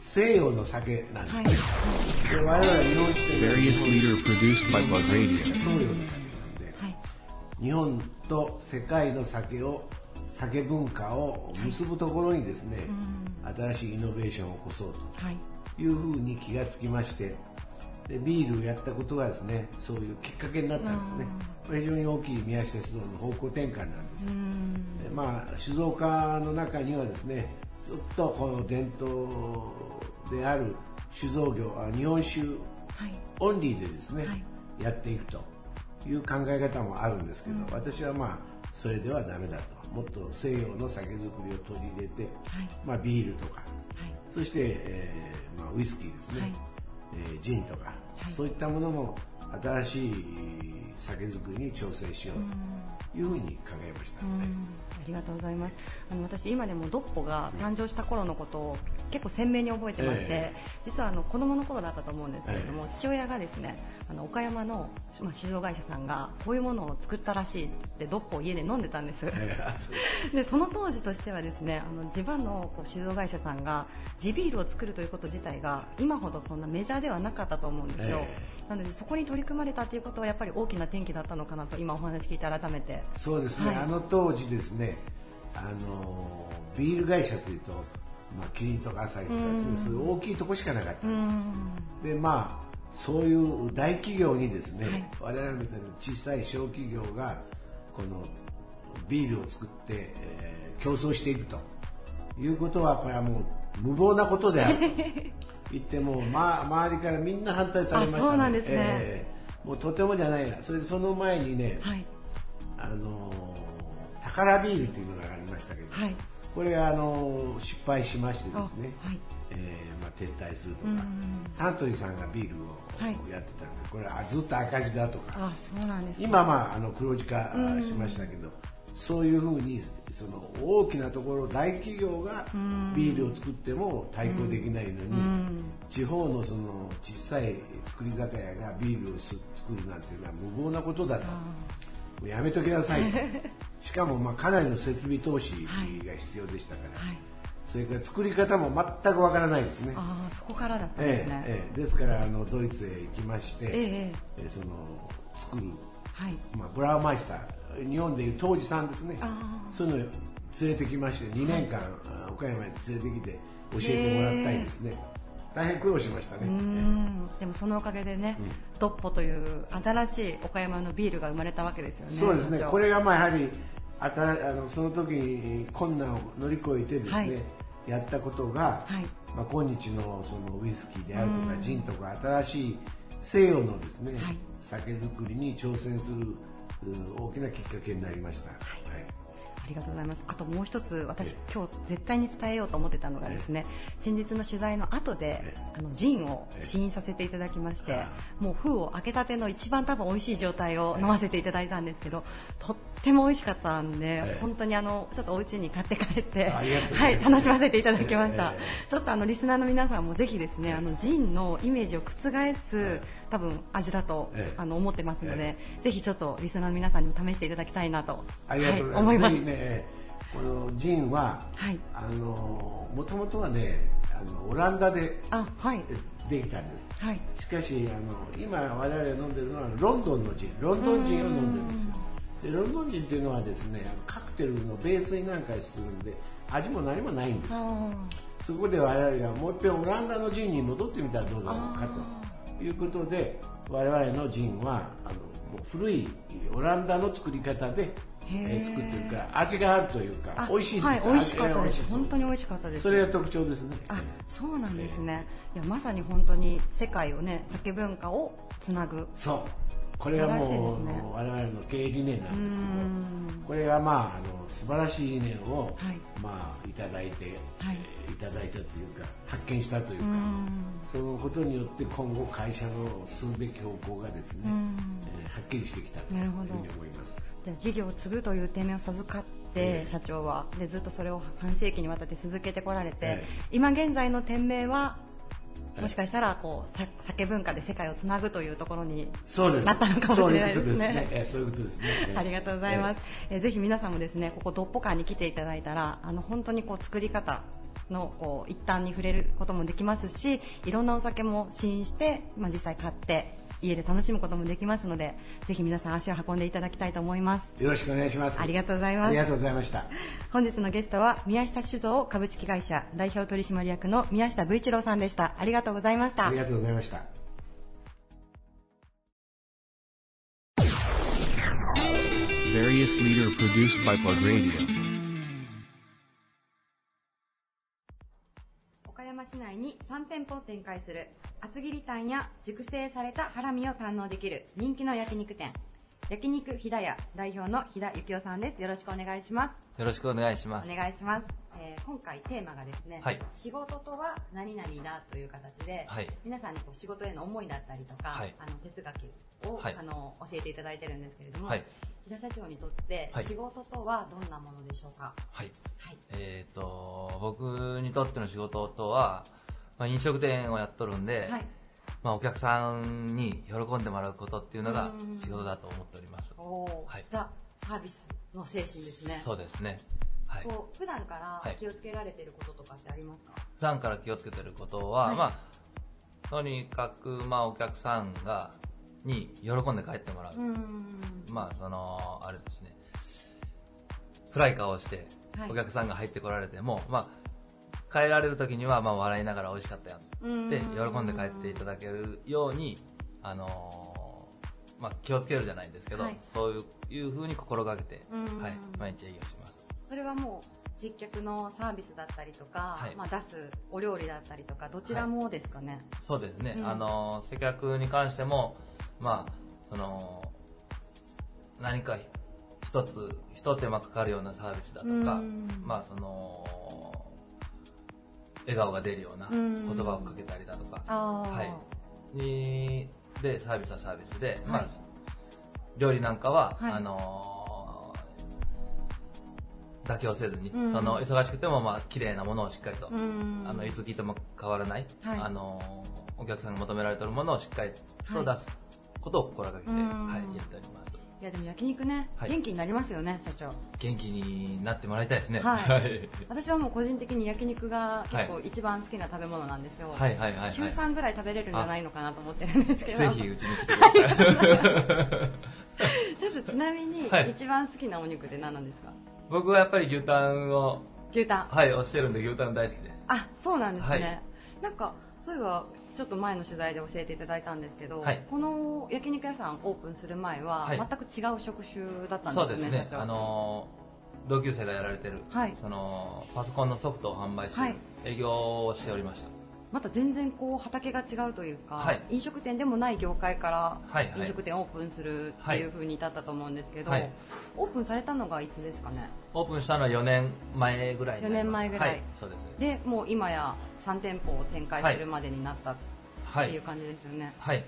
西洋の酒なんです、はい。で我々は日本酒というのはの酒なんで、はい。日本と世界の酒を酒文化を結ぶところにですね、新しいイノベーションを起こそうとはい。いうふうに気がつきましてでビールをやったことがですねそういうきっかけになったんですね。これ非常に大きい宮下酒造の方向転換なんです、うん。でまあ、酒造家の中にはですねずっとこの伝統である酒造業あ日本酒はい。オンリーでですね、はい。やっていくという考え方もあるんですけど、私はまあそれではダメだと。もっと西洋の酒造りを取り入れて、はい。まあ、ビールとかはい。そして、えーまあ、ウイスキーですね、はいえージンとか、はい。そういったものも新しい酒造りに挑戦しようというふうに考えました、うん。ありがとうございます。あの私今でもドッポが誕生した頃のことを結構鮮明に覚えてまして、え実はあの子供の頃だったと思うんですけれども、え父親がですねあの岡山の、まあ、酒造会社さんがこういうものを作ったらしいってドッポを家で飲んでたんです、<laughs> でその当時としてはですねあの地場のこう酒造会社さんが地ビールを作るということ自体が今ほどそんなメジャーではなかったと思うんですよ、え。なのでそこに取り組まれたということはやっぱり大きな転機だったのかなと今お話聞いて改めて。そうですね、はい。あの当時ですね、あのビール会社というと、まあ、キリンとかアサヒとかそういう大きいとこしかなかったうん。んでまあそういう大企業にですね、はい。我々みたいな小さい小企業がこのビールを作って、えー競争していくということはこれはもう無謀なことである <laughs> と言っても、まあ、周りからみんな反対されました、あそうなんですね。えーもうとてもじゃないなそれでその前にね、はい。あのー宝ビールというのがありましたけど、はい。これが、あのー失敗しましてあですね、はい。えーまあ、撤退するとかうん。サントリーさんがビールをはい。やってたんですよ。これはずっと赤字だとかあそうなんですね今まああの黒字化うん。しましたけどそういうふうにその大きなところ大企業がうん。ビールを作っても対抗できないのにうん。地方のその小さい作り酒屋がビールを作るなんていうのは無謀なことだと。あもうやめときなさい。と <laughs> しかもまあかなりの設備投資はいが必要でしたから、ーはい。それから作り方も全くわからないですね。あーそこからだったんですね、ええええ。ですからあのドイツへ行きまして、ええその作る、はい。まあ、ブラウマイスター日本でいう当時さんですね。そういうのを連れてきまして2年間、あ岡山に連れてきて教えてもらったりですね。大変苦労しましたね。でもそのおかげでね、うん。ドッポという新しい岡山のビールが生まれたわけですよねそうですね。これがまあやはりあたあのその時に困難を乗り越えてですね、はい。やったことが、はい。まあ、今日のそのウイスキーであるとかうん。ジンとか新しい西洋のですね、はい。酒造りに挑戦するう大きなきっかけになりました。はい。ありがとうございます。あともう一つ、私え、今日絶対に伝えようと思ってたのがですね、先日の取材の後でえ、あの、ジンをえ試飲させていただきましてあ、もう封を開けたての一番多分美味しい状態を飲ませていただいたんですけど、とっても美味しかったんでえ、本当にあの、ちょっとお家に買って帰って、はい楽しませていただきました。え。ちょっとあの、リスナーの皆さんもぜひですね、あの、ジンのイメージを覆す、多分味だとええあの思ってますのでえ、ぜひちょっとリスナーの皆さんにも試していただきたいなと、ありがとうはい、思います。ね、このジンは、はい。あの、もともとはね、あの、オランダであ、はい。できたんです。はい。しかし、あの、今我々が飲んでるのはロンドンのジン、ロンドンジンを飲んでるんですよ。で、ロンドンジンっていうのはですね、カクテルのベースになんかするんで、味も何もないんです。あそこで我々がもう一遍オランダのジンに戻ってみたらどうだろうかということで我々のジンはあのもう古いオランダの作り方で、えー作ってるから味があるというかあ美味しいですはい、美味しかったです。本当に美味しかったです。それが特徴ですねあ、そうなんですね。いや、まさに本当に世界をね、酒文化をつなぐ。そうこれがもうね我々の経営理念なうんですけどこれがまああの素晴らしい理念を、はいまあいただいて、はいえーいただいたというか発見したというか、うん。そのことによって今後会社の進むべき方向がですね、うんえーはっきりしてきたというふうに思います。じゃあ事業を継ぐという点名を授かって、ええ。社長は。でずっとそれを半世紀にわたって続けてこられて、ええ。今現在の店名はええ。もしかしたらこうさ酒文化で世界をつなぐというところに。なったのかもしれないですね。そういうことですね。<laughs> ありがとうございます。えーぜひ皆さんもですね、ここドッポ館に来ていただいたら、あの本当にこう作り方、のこう一端に触れることもできますしいろんなお酒も試飲して、まあ、実際買って家で楽しむこともできますのでぜひ皆さん足を運んでいただきたいと思います。よろしくお願いします。ありがとうございます。ありがとうございました。本日のゲストは宮下酒造株式会社代表取締役の宮下武一郎さんでした。ありがとうございました。ありがとうございました市内に3店舗を展開する厚切りタンや熟成されたハラミを堪能できる人気の焼肉店。焼肉ひだ屋代表のひだゆきおさんです。よろしくお願いします。よろしくお願いします。お願いします、えー今回テーマがですね、はい。仕事とは何々だという形で、はい。皆さんにこう仕事への思いだったりとか、はい。あの哲学を、はい。あの教えていただいてるんですけれども、はい。木田社長にとってはい。仕事とはどんなものでしょうか、はい。はい。えっ、と、僕にとっての仕事とは、まあ、飲食店をやっとるんで、はいまあ、お客さんに喜んでもらうことっていうのがうん。仕事だと思っております。はい。ザ・サービスの精神ですね。そうですね。はい。こう普段からはい。気をつけられていることとかってありますか、普段から気をつけてることは、はい。まあ、とにかく、まあ、お客さんが、に喜んで帰ってもらう。うまあ、その、あれですね、暗い顔してはい、お客さんが入ってこられても、まあ、帰られる時には、まあ、笑いながら美味しかったよ。って、喜んで帰っていただけるように、あのーまあ、気をつけるじゃないんですけど、はい。そういういう風に心がけて、うん。はい、毎日営業します。それはもう接客のサービスだったりとか、はい。まあ、出すお料理だったりとかどちらもですかね、そうですね、うん。あのー接客に関しても、まあ、その、何か一つ、一手間かかるようなサービスだとか、うん。まあ、その、笑顔が出るようなうん。言葉をかけたりだとか、はい。に、で、サービスはサービスで、まあはい、料理なんかは、はい。あのー妥協せずに、うん。その、忙しくても、まあ、綺麗なものをしっかりと、うん。あの、いつ来ても変わらない、はい。あのーお客さんが求められているものをしっかりと出すことを心がけて、うん。はい、やっております。いやでも焼肉ね、はい。元気になりますよね社長。元気になってもらいたいですね。はい。私はもう個人的に焼肉が結構は一番好きな食べ物なんですよ、はいはいはいはい。週3ぐらい食べれるんじゃないのかなと思ってるんですけど。ぜひうちに来てください。<laughs> ちなみにはい。一番好きなお肉って何なんですか、僕はやっぱり牛タンを、牛タン。はい、推してるんで牛タン大好きです。あそうなんですね、はい。なんかそういえばちょっと前の取材で教えていただいたんですけど、はい。この焼肉屋さんオープンする前ははい。全く違う職種だったんそうでですすね。よね社長あのー同級生がやられてる、はい。そのパソコンのソフトを販売して営業をしておりました。また全然こう畑が違うというか、はい。飲食店でもない業界からはいはい。飲食店オープンするっていう風に至ったと思うんですけど、はい。オープンされたのがいつですかね？オープンしたのは4年前ぐらいになります4年前ぐらいはい、そうですね。でもう今や3店舗を展開するまでになったっはい。ていう感じですよね、はい。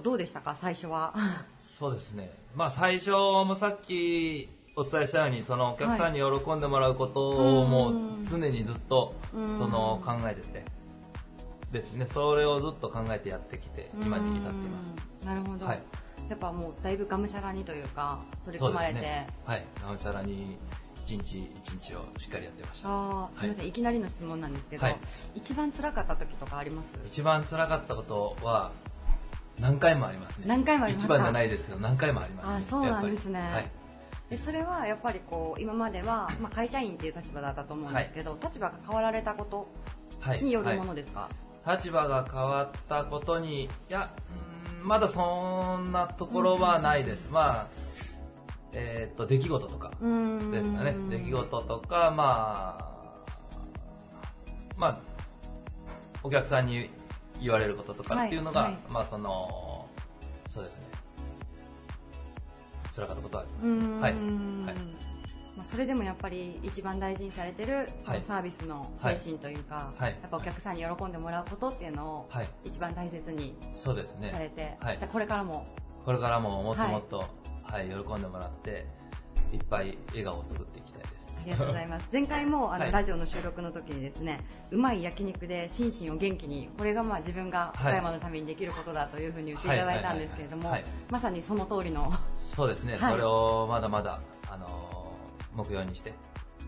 どうでしたか？最初はそうですね。まあ最初もさっきお伝えしたように、そのお客さんに喜んでもらうことをもう常にずっとうんその考えてて、ですね。それをずっと考えてやってきて、今に至っています。うんなるほど、はいやっぱもうだいぶがむしゃらにというか取り組まれて、ね。はい。なおさらに一日一日をしっかりやってました。あーすみません、い、きなりの質問なんですけど、はい一番辛かった時とかあります？一番辛かったことは何回もありますね。何回もありますか？一番じゃないですけど何回もありますね。あそうなんですねはい。でそれはやっぱりこう今までは、まあ、会社員っていう立場だったと思うんですけど、立場が変わられたことはい。によるもはいのですか、立場が変わったことに、いや、まだそんなところはないです。まあ、えーっと、出来事とかですかね。出来事とか、まあ、まあ、お客さんに言われることとかっていうのが、はいはいまあその、そうですね。辛かったことはあります。はい。はい。まあ、それでもやっぱり一番大事にされてるそのサービスの精神というか、はいやっぱお客さんに喜んでもらうことっていうのをはい。一番大切にそうですね。されて、はいじゃあこれからもこれからももっともっと、はい、喜んでもらって、いっぱい笑顔を作っていきたいです。ありがとうございます。<laughs> 前回もあの、はい。ラジオの収録の時にですね、うまい焼肉で心身を元気に、これがまあ自分がはい。岡山のためにできることだというふうに言っていただいたんですけれどもはい。はい。はい。はい、まさにその通りの、そうですね、はい。それをまだまだ、あのー目標にして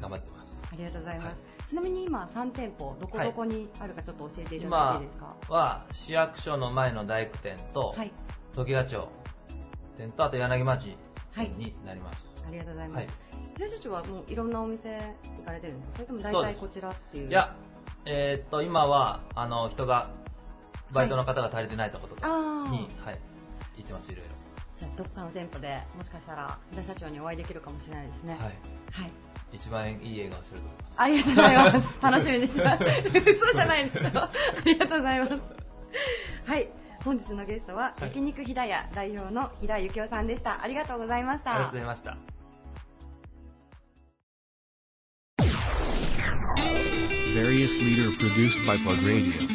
頑張ってます。ありがとうございます。はいちなみに今3店舗どこどこにあるかちょっと教えていただいていいですか、今は市役所の前の大工店と、はい。時ヶ町店とあと柳町店になります、ありがとうございます、はい。編集長はもういろんなお店行かれてるんですか？それとも大体こちらっていう。いやえーっと今はあの人がバイトの方が足りてないところとかあに、ーはい、行ってますいろいじゃあどっかの店舗でもしかしたら田社長にお会いできるかもしれないですね。ろはい。はい。一番いい笑顔すると思いますありがとうございます。楽しみにしてます。<laughs> 嘘じゃないでしょ。ありがとうございます。はい。本日のゲストは、はい焼肉ひだや代表のひだゆきおさんでした。ありがとうございました。ありがとうございました。Various leader produced by Plug Radio.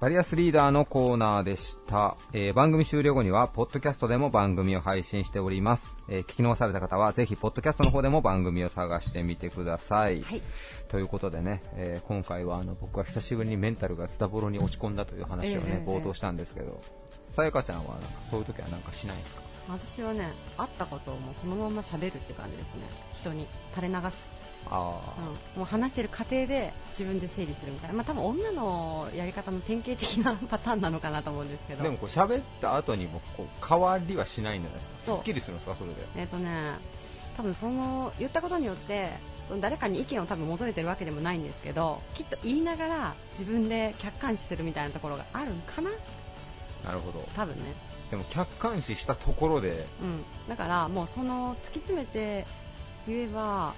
バリアスリーダーのコーナーでした、えー番組終了後には、ポッドキャストでも番組を配信しております。えー聞き逃された方は、ぜひ、ポッドキャストの方でも番組を探してみてください。はい。ということでね、えー今回はあの僕は久しぶりにメンタルがズタボロに落ち込んだという話をね、ええ冒頭したんですけど、さやかちゃんはなんかそういう時はなんかしないですか？私はね、会ったことをもうそのまま喋るって感じですね。人に垂れ流す。あうん、もう話してる過程で自分で整理するみたいな。まあ多分女のやり方の典型的なパターンなのかなと思うんですけあ、ど。でもこう喋った後にもこう変わりはしないんじゃないですか？すっきりするんですか？それで。えっ、とね、多分その言ったことによってその誰かに意見を多分求めてるわけでもないんですけどきっと言いながら自分で客観視するみたいなところがあるんかな？なるほど。多分ね、でも客観視したところで、うん、だからもうその突き詰めて言えば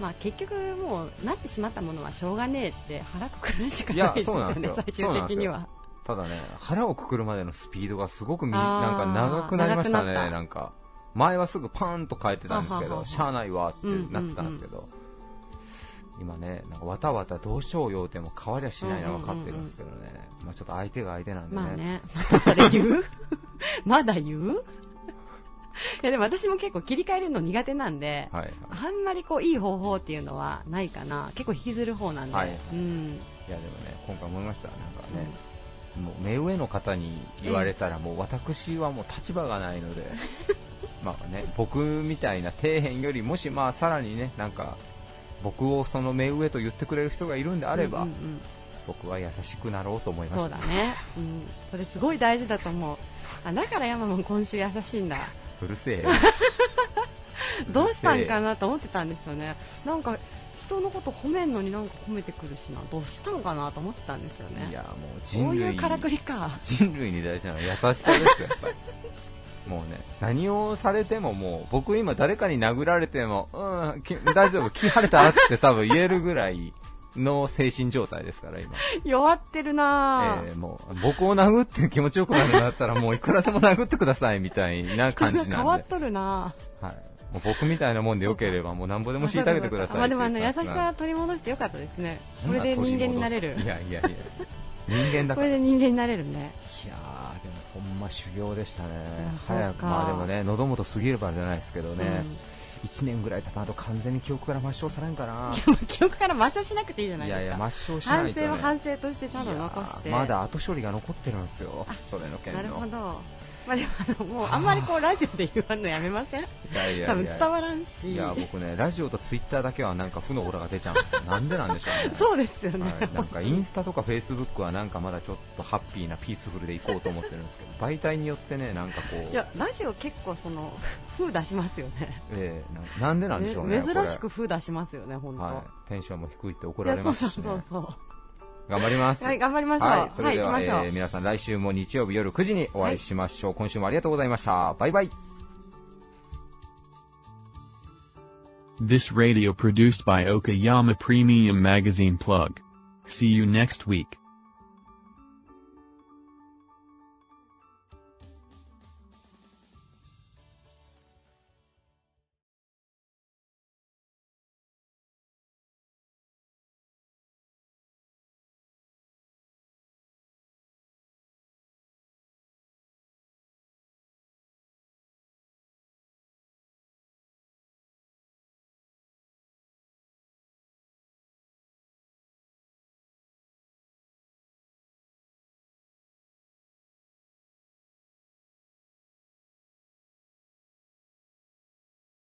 まあ結局もうなってしまったものはしょうがねえって腹くくるしかないですよね最終的には。ただね、腹をくくるまでのスピードがすごくなんか長くなりましたね、ななんか。前はすぐパーンと変えてたんですけど、しゃあないわってなってたんですけど、今ね、なんかわたわたどうしようよっても変わりゃしないのは分かってるんですけどね、まあちょっと相手が相手なんでね。まあね。またそれ言う？<laughs> まだ言う？いやでも私も結構切り替えるの苦手なんで、はいはい。あんまりこういい方法っていうのはないかな、結構引きずる方なんで、はいうん、いやでもね、今回思いました、なんかね、もう目上の方に言われたら、もう私はもう立場がないので、<laughs> まあね、僕みたいな底辺よりもしまあさらにね、なんか僕をその目上と言ってくれる人がいるんであれば、うんうんうん。僕は優しくなろうと思いました。そうだね、うん、それすごい大事だと思う、あだから山も今週優しいんだ、うるせえよ。<laughs> どうしたんかなと思ってたんですよね、なんか人のこと褒めんのになんか褒めてくるしな、どうしたのかなと思ってたんですよね。いや、もうこ人類にういうからくりか。人類に大事なのは優しさですよ、やっぱり。<laughs> もうね、何をされてももう、僕今誰かに殴られても、うん、き <laughs> 大丈夫、気晴れたって多分言えるぐらいの精神状態ですから、今。弱ってるなぁ、えーもう、僕を殴って気持ちよくなるんだったら、もういくらでも殴ってくださいみたいな感じなんで変わっ。とるなぁはい。もう僕みたいなもんでよければ、もうなんぼでも虐げてくださいまあでもあの優しさ取り戻してよかったですね。でこれで人間になれる。いやいやいや、人間だから。これで人間になれるね。いやー、でもほんま修行でしたね。早く、まあでもね、喉元過ぎればじゃないですけどね、うん1年ぐらい経たんと完全に記憶から抹消されんかな。<laughs> 記憶から抹消しなくていいじゃないいやいや、ですか。抹消しないと、ね。反省を反省としてちゃんと残して。まだ後処理が残ってるんですよ。それの件の。なるほど。まあでもあの、もうあんまりこうラジオで言わんのやめません？いやいやいや多分伝わらんし。いや、僕ね、ラジオとツイッターだけはなんか負のオーラが出ちゃうんですよ。なんでなんでしょうね。<laughs> そうですよね。はい、なんかインスタとかフェイスブックはなんかまだちょっとハッピーなピースフルでいこうと思ってるんですけど、媒体によってね、なんかこう、いや、ラジオ結構その、風出しますよね。ええななんでなんでしょうね。珍しくこ風出しますよね、本当。れはい、テンションも低いって怒られますし、ね、そうそうそう頑張ります。はい頑張りましょうはい、それでは、はい行きましょうえー皆さん来週も日曜日夜9時にお会いしましょう。今週もありがとうございました。バイバイ。This radio produced by Okayama Premium Magazine Plug. See you next week.